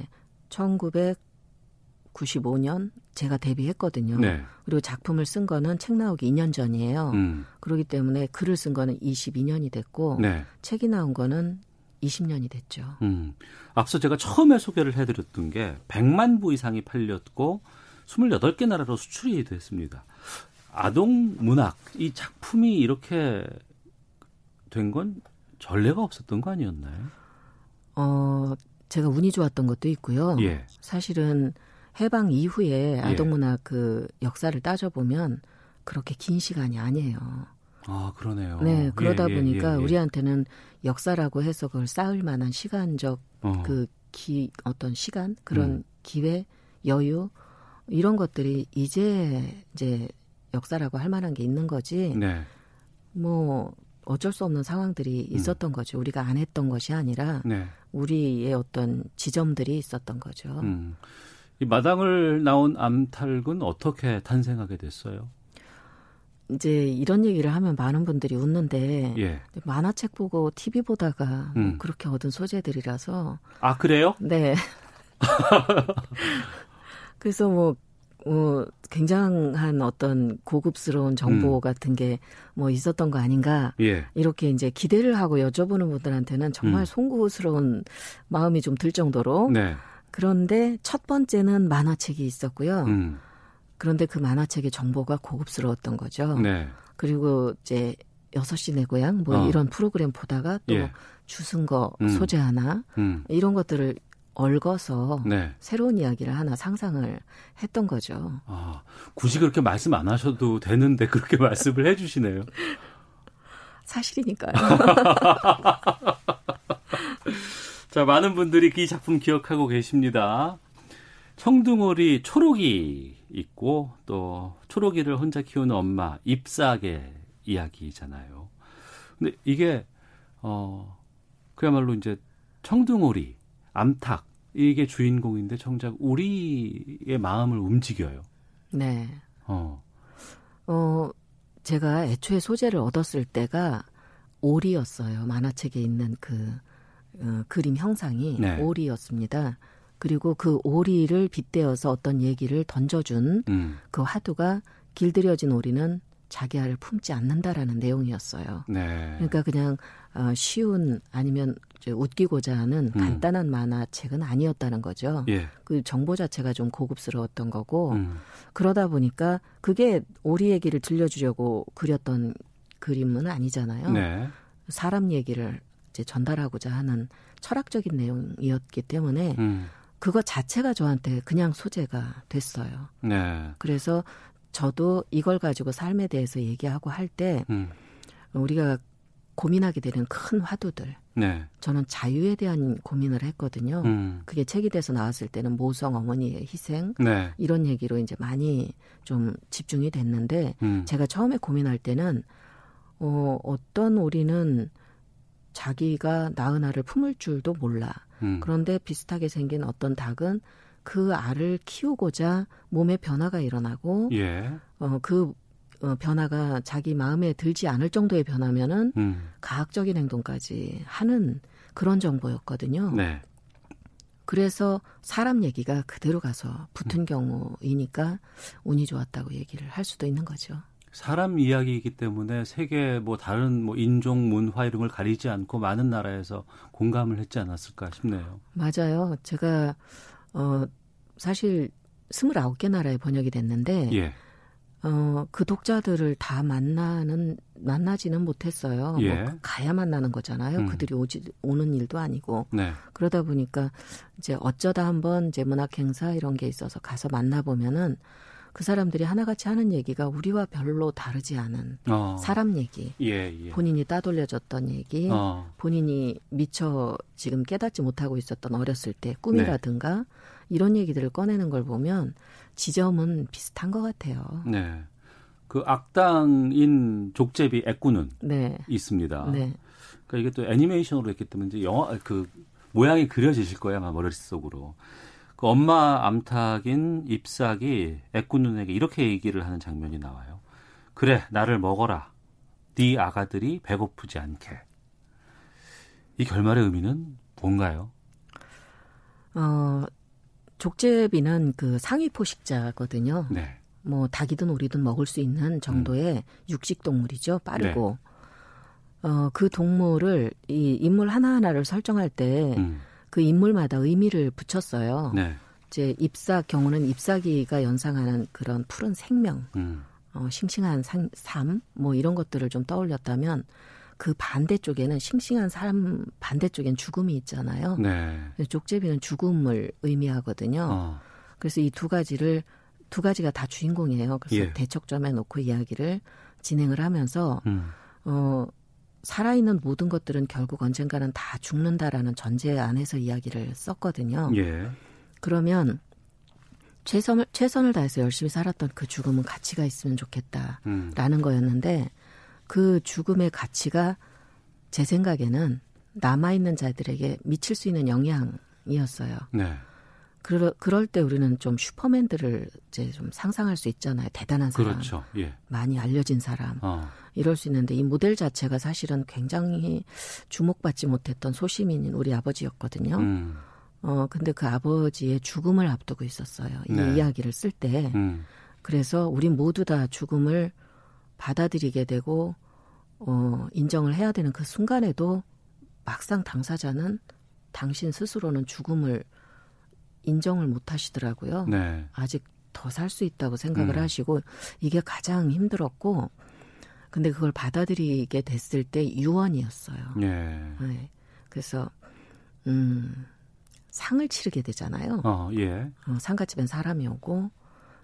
1995년 제가 데뷔했거든요. 네. 그리고 작품을 쓴 거는 책 나오기 2년 전이에요. 음. 그렇기 때문에 글을 쓴 거는 22년이 됐고 네. 책이 나온 거는 20년이 됐죠. 음. 앞서 제가 처음에 소개를 해드렸던 게 100만 부 이상이 팔렸고 28개 나라로 수출이 됐습니다. 아동 문학 이 작품이 이렇게 된 건 전례가 없었던 거 아니었나요? 어, 제가 운이 좋았던 것도 있고요. 예. 사실은 해방 이후에 예. 아동 문학 그 역사를 따져 보면 그렇게 긴 시간이 아니에요. 아, 그러네요. 네, 그러다 예, 예 보니까 예, 예. 우리한테는 역사라고 해서 그걸 쌓을 만한 시간적 어. 그 기, 어떤 시간, 그런 음. 기회, 여유, 이런 것들이 이제 이제 역사라고 할 만한 게 있는 거지. 네. 뭐 어쩔 수 없는 상황들이 음. 있었던 음. 거죠. 우리가 안 했던 것이 아니라 네. 우리의 어떤 지점들이 있었던 거죠. 음. 이 마당을 나온 암탉은 어떻게 탄생하게 됐어요? 이제 이런 얘기를 하면 많은 분들이 웃는데 예. 만화책 보고 TV 보다가 뭐 음. 뭐 그렇게 얻은 소재들이라서 아 그래요? 네. 그래서 뭐 어, 굉장한 어떤 고급스러운 정보 음. 같은 게 뭐 있었던 거 아닌가 예. 이렇게 이제 기대를 하고 여쭤보는 분들한테는 정말 음. 송구스러운 마음이 좀 들 정도로 네. 그런데 첫 번째는 만화책이 있었고요. 음. 그런데 그 만화책의 정보가 고급스러웠던 거죠. 네. 그리고 이제 여섯 시내 고향 뭐 어. 이런 프로그램 보다가 또 예. 주승거 음. 소재 하나 음. 이런 것들을 얽어서 네. 새로운 이야기를 하나 상상을 했던 거죠. 아, 굳이 그렇게 말씀 안 하셔도 되는데 그렇게 말씀을 해주시네요. 사실이니까요. 자, 많은 분들이 이 작품 기억하고 계십니다. 청둥오리 초록이 있고 또 초록이를 혼자 키우는 엄마 잎사계 이야기잖아요. 근데 이게 어 그야말로 이제 청둥오리 암탉 이게 주인공인데 정작 우리의 마음을 움직여요. 네. 어. 어, 제가 애초에 소재를 얻었을 때가 오리였어요. 만화책에 있는 그 어, 그림 형상이 네. 오리였습니다. 그리고 그 오리를 빗대어서 어떤 얘기를 던져준 음. 그 화두가 길들여진 오리는 자기 아를 품지 않는다라는 내용이었어요. 네. 그러니까 그냥 어, 쉬운 아니면 웃기고자 하는 음. 간단한 만화책은 아니었다는 거죠. 예. 그 정보 자체가 좀 고급스러웠던 거고 음. 그러다 보니까 그게 오리 얘기를 들려주려고 그렸던 그림은 아니잖아요. 네. 사람 얘기를 이제 전달하고자 하는 철학적인 내용이었기 때문에 음. 그거 자체가 저한테 그냥 소재가 됐어요. 네. 그래서 저도 이걸 가지고 삶에 대해서 얘기하고 할때 음. 우리가 고민하게 되는 큰 화두들. 네. 저는 자유에 대한 고민을 했거든요. 음. 그게 책이 돼서 나왔을 때는 모성 어머니의 희생 네. 이런 얘기로 이제 많이 좀 집중이 됐는데 음. 제가 처음에 고민할 때는 어, 어떤 우리는 자기가 낳은 알을 품을 줄도 몰라. 음. 그런데 비슷하게 생긴 어떤 닭은 그 알을 키우고자 몸에 변화가 일어나고 예. 어, 그 어, 변화가 자기 마음에 들지 않을 정도의 변화면은 음. 가학적인 행동까지 하는 그런 정보였거든요. 네. 그래서 사람 얘기가 그대로 가서 붙은 음. 경우이니까 운이 좋았다고 얘기를 할 수도 있는 거죠. 사람 이야기이기 때문에 세계 뭐 다른 뭐 인종 문화 이런 걸 가리지 않고 많은 나라에서 공감을 했지 않았을까 싶네요. 맞아요. 제가 어 사실 29개 나라에 번역이 됐는데 예. 어, 그 독자들을 다 만나는 만나지는 못했어요. 뭐 예. 뭐 가야 만나는 거잖아요. 음. 그들이 오지 오는 일도 아니고 네. 그러다 보니까 이제 어쩌다 한번 이제 문학 행사 이런 게 있어서 가서 만나 보면은 그 사람들이 하나같이 하는 얘기가 우리와 별로 다르지 않은 어. 사람 얘기, 예, 예. 본인이 따돌려졌던 얘기, 어. 본인이 미처 지금 깨닫지 못하고 있었던 어렸을 때 꿈이라든가 네. 이런 얘기들을 꺼내는 걸 보면 지점은 비슷한 것 같아요. 네. 그 악당인 족제비 애꾸는 네. 있습니다. 네. 그러니까 이게 또 애니메이션으로 했기 때문에 이제 영화 그 모양이 그려지실 거야 아마 머릿속으로. 그 엄마 암탉인 잎삭이 애꾸눈에게 이렇게 얘기를 하는 장면이 나와요. 그래 나를 먹어라. 네 아가들이 배고프지 않게. 이 결말의 의미는 뭔가요? 어, 족제비는 그 상위 포식자거든요. 네. 뭐 닭이든 오리든 먹을 수 있는 정도의 음. 육식 동물이죠. 빠르고. 네. 어, 그 동물을 이 인물 하나하나를 설정할 때그 음. 그 인물마다 의미를 붙였어요. 네. 이제 잎삭 경우는 잎사귀가 연상하는 그런 푸른 생명, 음. 어, 싱싱한 상, 삶, 뭐 이런 것들을 좀 떠올렸다면 그 반대쪽에는 싱싱한 삶 반대쪽엔 죽음이 있잖아요. 네. 족제비는 죽음을 의미하거든요. 어. 그래서 이 두 가지를 두 가지가 다 주인공이에요. 그래서 예. 대척점에 놓고 이야기를 진행을 하면서 음. 어 살아있는 모든 것들은 결국 언젠가는 다 죽는다라는 전제 안에서 이야기를 썼거든요. 예. 그러면 최선을 최선을 다해서 열심히 살았던 그 죽음은 가치가 있으면 좋겠다라는 음. 거였는데 그 죽음의 가치가 제 생각에는 남아 있는 자들에게 미칠 수 있는 영향이었어요. 네. 그러, 그럴 때 우리는 좀 슈퍼맨들을 이제 좀 상상할 수 있잖아요. 대단한 사람. 그렇죠. 예. 많이 알려진 사람. 어. 이럴 수 있는데 이 모델 자체가 사실은 굉장히 주목받지 못했던 소시민인 우리 아버지였거든요. 음. 어, 근데 그 아버지의 죽음을 앞두고 있었어요. 이 네. 이야기를 쓸 때. 음. 그래서 우리 모두 다 죽음을 받아들이게 되고 어, 인정을 해야 되는 그 순간에도 막상 당사자는 당신 스스로는 죽음을 인정을 못 하시더라고요. 네. 아직 더 살 수 있다고 생각을 음. 하시고 이게 가장 힘들었고 근데 그걸 받아들이게 됐을 때 유언이었어요. 예. 네. 그래서 음 상을 치르게 되잖아요. 어, 예. 어, 상가집엔 사람이 오고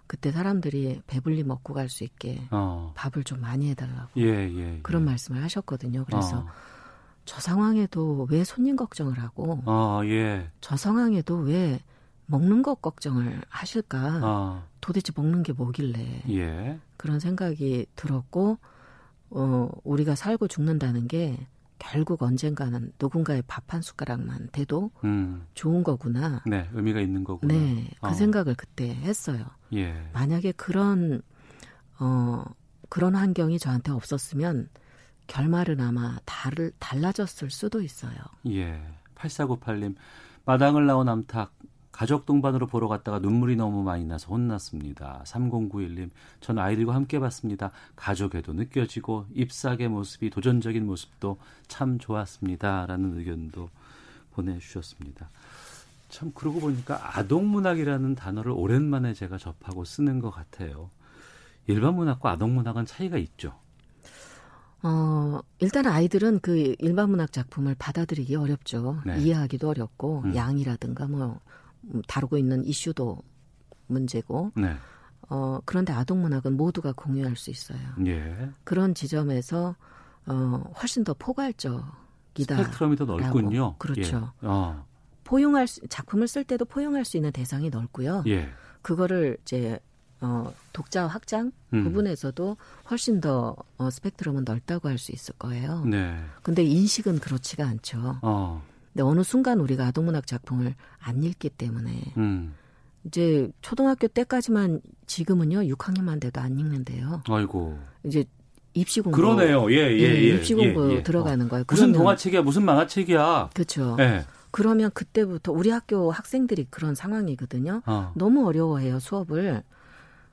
그때 사람들이 배불리 먹고 갈 수 있게 어. 밥을 좀 많이 해달라고 예, 예, 예. 그런 말씀을 하셨거든요. 그래서 어. 저 상황에도 왜 손님 걱정을 하고 어, 예. 저 상황에도 왜 먹는 것 걱정을 하실까? 어. 도대체 먹는 게 뭐길래 예. 그런 생각이 들었고 어, 우리가 살고 죽는다는 게 결국 언젠가는 누군가의 밥 한 숟가락만 돼도 음. 좋은 거구나. 네, 의미가 있는 거구나. 네, 그 어. 생각을 그때 했어요. 예. 만약에 그런 어 그런 환경이 저한테 없었으면 결말은 아마 달, 달라졌을 수도 있어요. 예. 8498님, 마당을 나온 암탉 가족 동반으로 보러 갔다가 눈물이 너무 많이 나서 혼났습니다. 3091님, 전 아이들과 함께 봤습니다. 가족에도 느껴지고 잎사귀의 모습이 도전적인 모습도 참 좋았습니다. 라는 의견도 보내주셨습니다. 참 그러고 보니까 아동문학이라는 단어를 오랜만에 제가 접하고 쓰는 것 같아요. 일반 문학과 아동문학은 차이가 있죠. 어, 일단 아이들은 그 일반 문학 작품을 받아들이기 어렵죠. 네. 이해하기도 어렵고 음. 양이라든가 뭐 음, 다루고 있는 이슈도 문제고. 네. 어, 그런데 아동 문학은 모두가 공유할 수 있어요. 예. 그런 지점에서 어, 훨씬 더 포괄적이다. 스펙트럼이 더 넓군요. 그렇죠. 예. 어. 포용할 수, 작품을 쓸 때도 포용할 수 있는 대상이 넓고요. 예. 그거를 이제 어, 독자 확장 음. 부분에서도 훨씬 더 어, 스펙트럼은 넓다고 할 수 있을 거예요. 네. 근데 인식은 그렇지가 않죠. 어. 근데 어느 순간 우리가 아동문학 작품을 안 읽기 때문에 음. 이제 초등학교 때까지만 지금은요 6학년만 돼도 안 읽는데요. 아이고. 이제 입시 공부 그러네요. 예, 예, 예. 예 입시 공부 예, 예. 들어가는 거예요. 무슨 동화책이야, 무슨 만화책이야. 그렇죠. 예. 그러면 그때부터 우리 학교 학생들이 그런 상황이거든요. 어. 너무 어려워해요 수업을.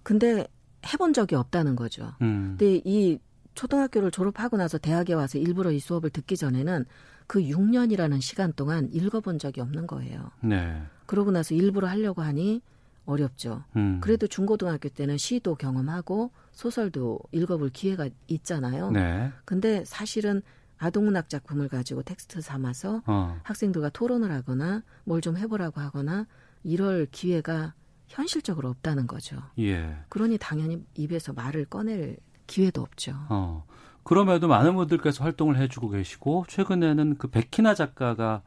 근데 해본 적이 없다는 거죠. 음. 근데 이 초등학교를 졸업하고 나서 대학에 와서 일부러 이 수업을 듣기 전에는 그 6년이라는 시간 동안 읽어본 적이 없는 거예요. 네. 그러고 나서 일부러 하려고 하니 어렵죠. 음. 그래도 중고등학교 때는 시도 경험하고 소설도 읽어볼 기회가 있잖아요. 네. 근데 사실은 아동문학 작품을 가지고 텍스트 삼아서 어. 학생들과 토론을 하거나 뭘 좀 해보라고 하거나 이럴 기회가 현실적으로 없다는 거죠. 예. 그러니 당연히 입에서 말을 꺼낼 기회도 없죠. 어. 그럼에도 많은 분들께서 활동을 해주고 계시고 최근에는 그 백희나 작가가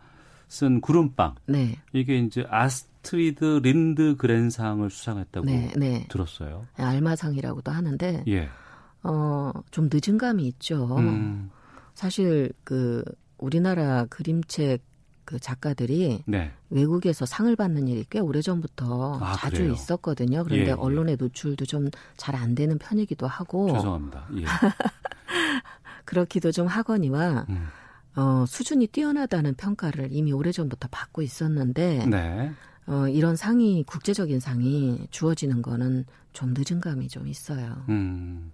쓴 구름빵. 네. 이게 이제 아스트리드 린드 그랜상을 수상했다고 네, 네. 들었어요. 알마상이라고도 하는데, 예. 어, 좀 늦은 감이 있죠. 음. 사실 그 우리나라 그림책 그 작가들이 네. 외국에서 상을 받는 일이 꽤 오래전부터 아, 자주 그래요? 있었거든요. 그런데 예, 예. 언론에 노출도 좀 잘 안 되는 편이기도 하고. 죄송합니다. 예. 그렇기도 좀 하거니와 음. 어, 수준이 뛰어나다는 평가를 이미 오래전부터 받고 있었는데 네. 어, 이런 상이 국제적인 상이 주어지는 거는 좀 늦은 감이 좀 있어요. 음.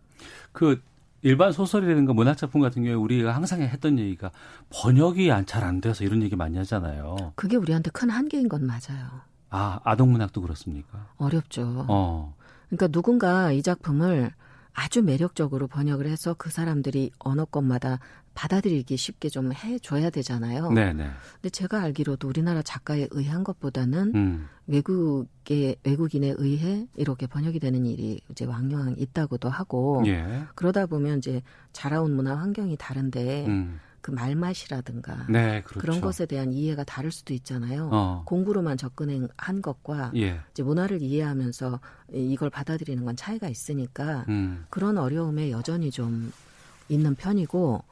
그 일반 소설이라든가 문학 작품 같은 경우에 우리가 항상 했던 얘기가 번역이 잘 안 돼서 이런 얘기 많이 하잖아요. 그게 우리한테 큰 한계인 건 맞아요. 아, 아동 문학도 그렇습니까? 어렵죠. 어. 그러니까 누군가 이 작품을 아주 매력적으로 번역을 해서 그 사람들이 언어권마다 받아들이기 쉽게 좀 해줘야 되잖아요. 네네. 근데 제가 알기로도 우리나라 작가에 의한 것보다는 음. 외국의 외국인에 의해 이렇게 번역이 되는 일이 이제 왕왕 있다고도 하고 예. 그러다 보면 이제 자라온 문화 환경이 다른데 음. 그 말맛이라든가 네, 그렇죠. 그런 것에 대한 이해가 다를 수도 있잖아요. 어. 공부로만 접근한 것과 예. 이제 문화를 이해하면서 이걸 받아들이는 건 차이가 있으니까 음. 그런 어려움에 여전히 좀 있는 편이고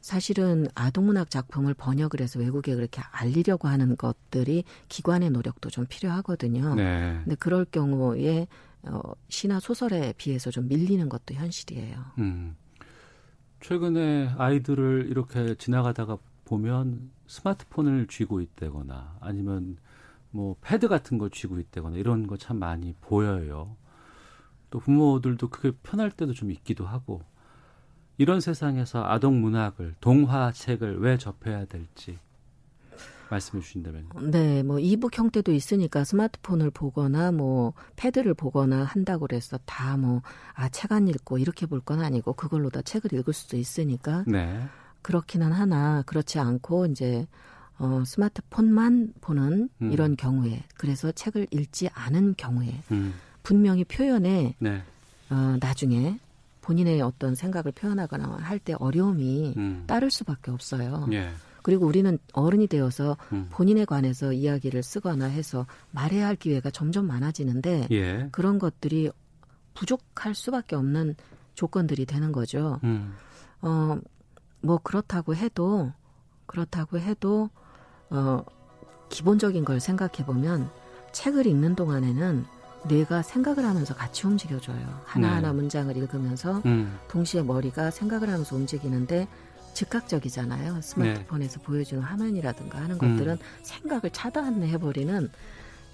사실은 아동문학 작품을 번역을 해서 외국에 그렇게 알리려고 하는 것들이 기관의 노력도 좀 필요하거든요. 네. 근데 그럴 경우에 어, 시나 소설에 비해서 좀 밀리는 것도 현실이에요. 음. 최근에 아이들을 이렇게 지나가다가 보면 스마트폰을 쥐고 있다거나 아니면 뭐 패드 같은 걸 쥐고 있다거나 이런 거 참 많이 보여요. 또 부모들도 그게 편할 때도 좀 있기도 하고 이런 세상에서 아동 문학을 동화책을 왜 접해야 될지 말씀해 주신다면. 네, 뭐 이북 형태도 있으니까 스마트폰을 보거나 뭐 패드를 보거나 한다고 그래서 다 뭐 아 책 안 읽고 이렇게 볼 건 아니고 그걸로 다 책을 읽을 수도 있으니까. 네. 그렇기는 하나 그렇지 않고 이제 어 스마트폰만 보는 음. 이런 경우에 그래서 책을 읽지 않은 경우에 음. 분명히 표현에 네. 어 나중에 본인의 어떤 생각을 표현하거나 할 때 어려움이 음. 따를 수밖에 없어요. 예. 그리고 우리는 어른이 되어서 음. 본인에 관해서 이야기를 쓰거나 해서 말해야 할 기회가 점점 많아지는데 예. 그런 것들이 부족할 수밖에 없는 조건들이 되는 거죠. 음. 어, 뭐 그렇다고 해도 그렇다고 해도 어, 기본적인 걸 생각해 보면 책을 읽는 동안에는 뇌가 생각을 하면서 같이 움직여줘요. 하나하나 네. 문장을 읽으면서 음. 동시에 머리가 생각을 하면서 움직이는데 즉각적이잖아요. 스마트폰에서 네. 보여주는 화면이라든가 하는 것들은 음. 생각을 차단해버리는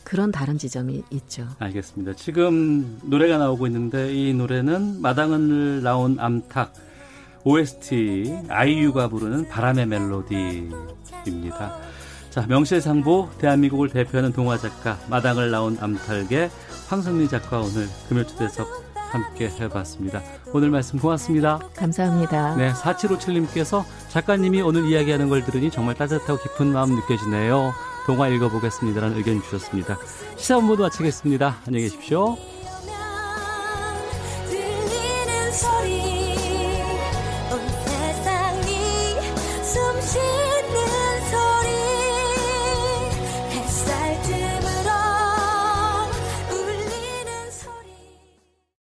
그런 다른 지점이 있죠. 알겠습니다. 지금 노래가 나오고 있는데 이 노래는 마당을 나온 암탉 OST 아이유가 부르는 바람의 멜로디입니다. 자, 명실상부 대한민국을 대표하는 동화 작가 마당을 나온 암탉의 황성민 작가 오늘 금요 초대석 함께 해봤습니다. 오늘 말씀 고맙습니다. 감사합니다. 네, 4757님께서 작가님이 오늘 이야기하는 걸 들으니 정말 따뜻하고 깊은 마음 느껴지네요. 동화 읽어보겠습니다라는 의견 주셨습니다. 시사본 모두 마치겠습니다. 안녕히 계십시오.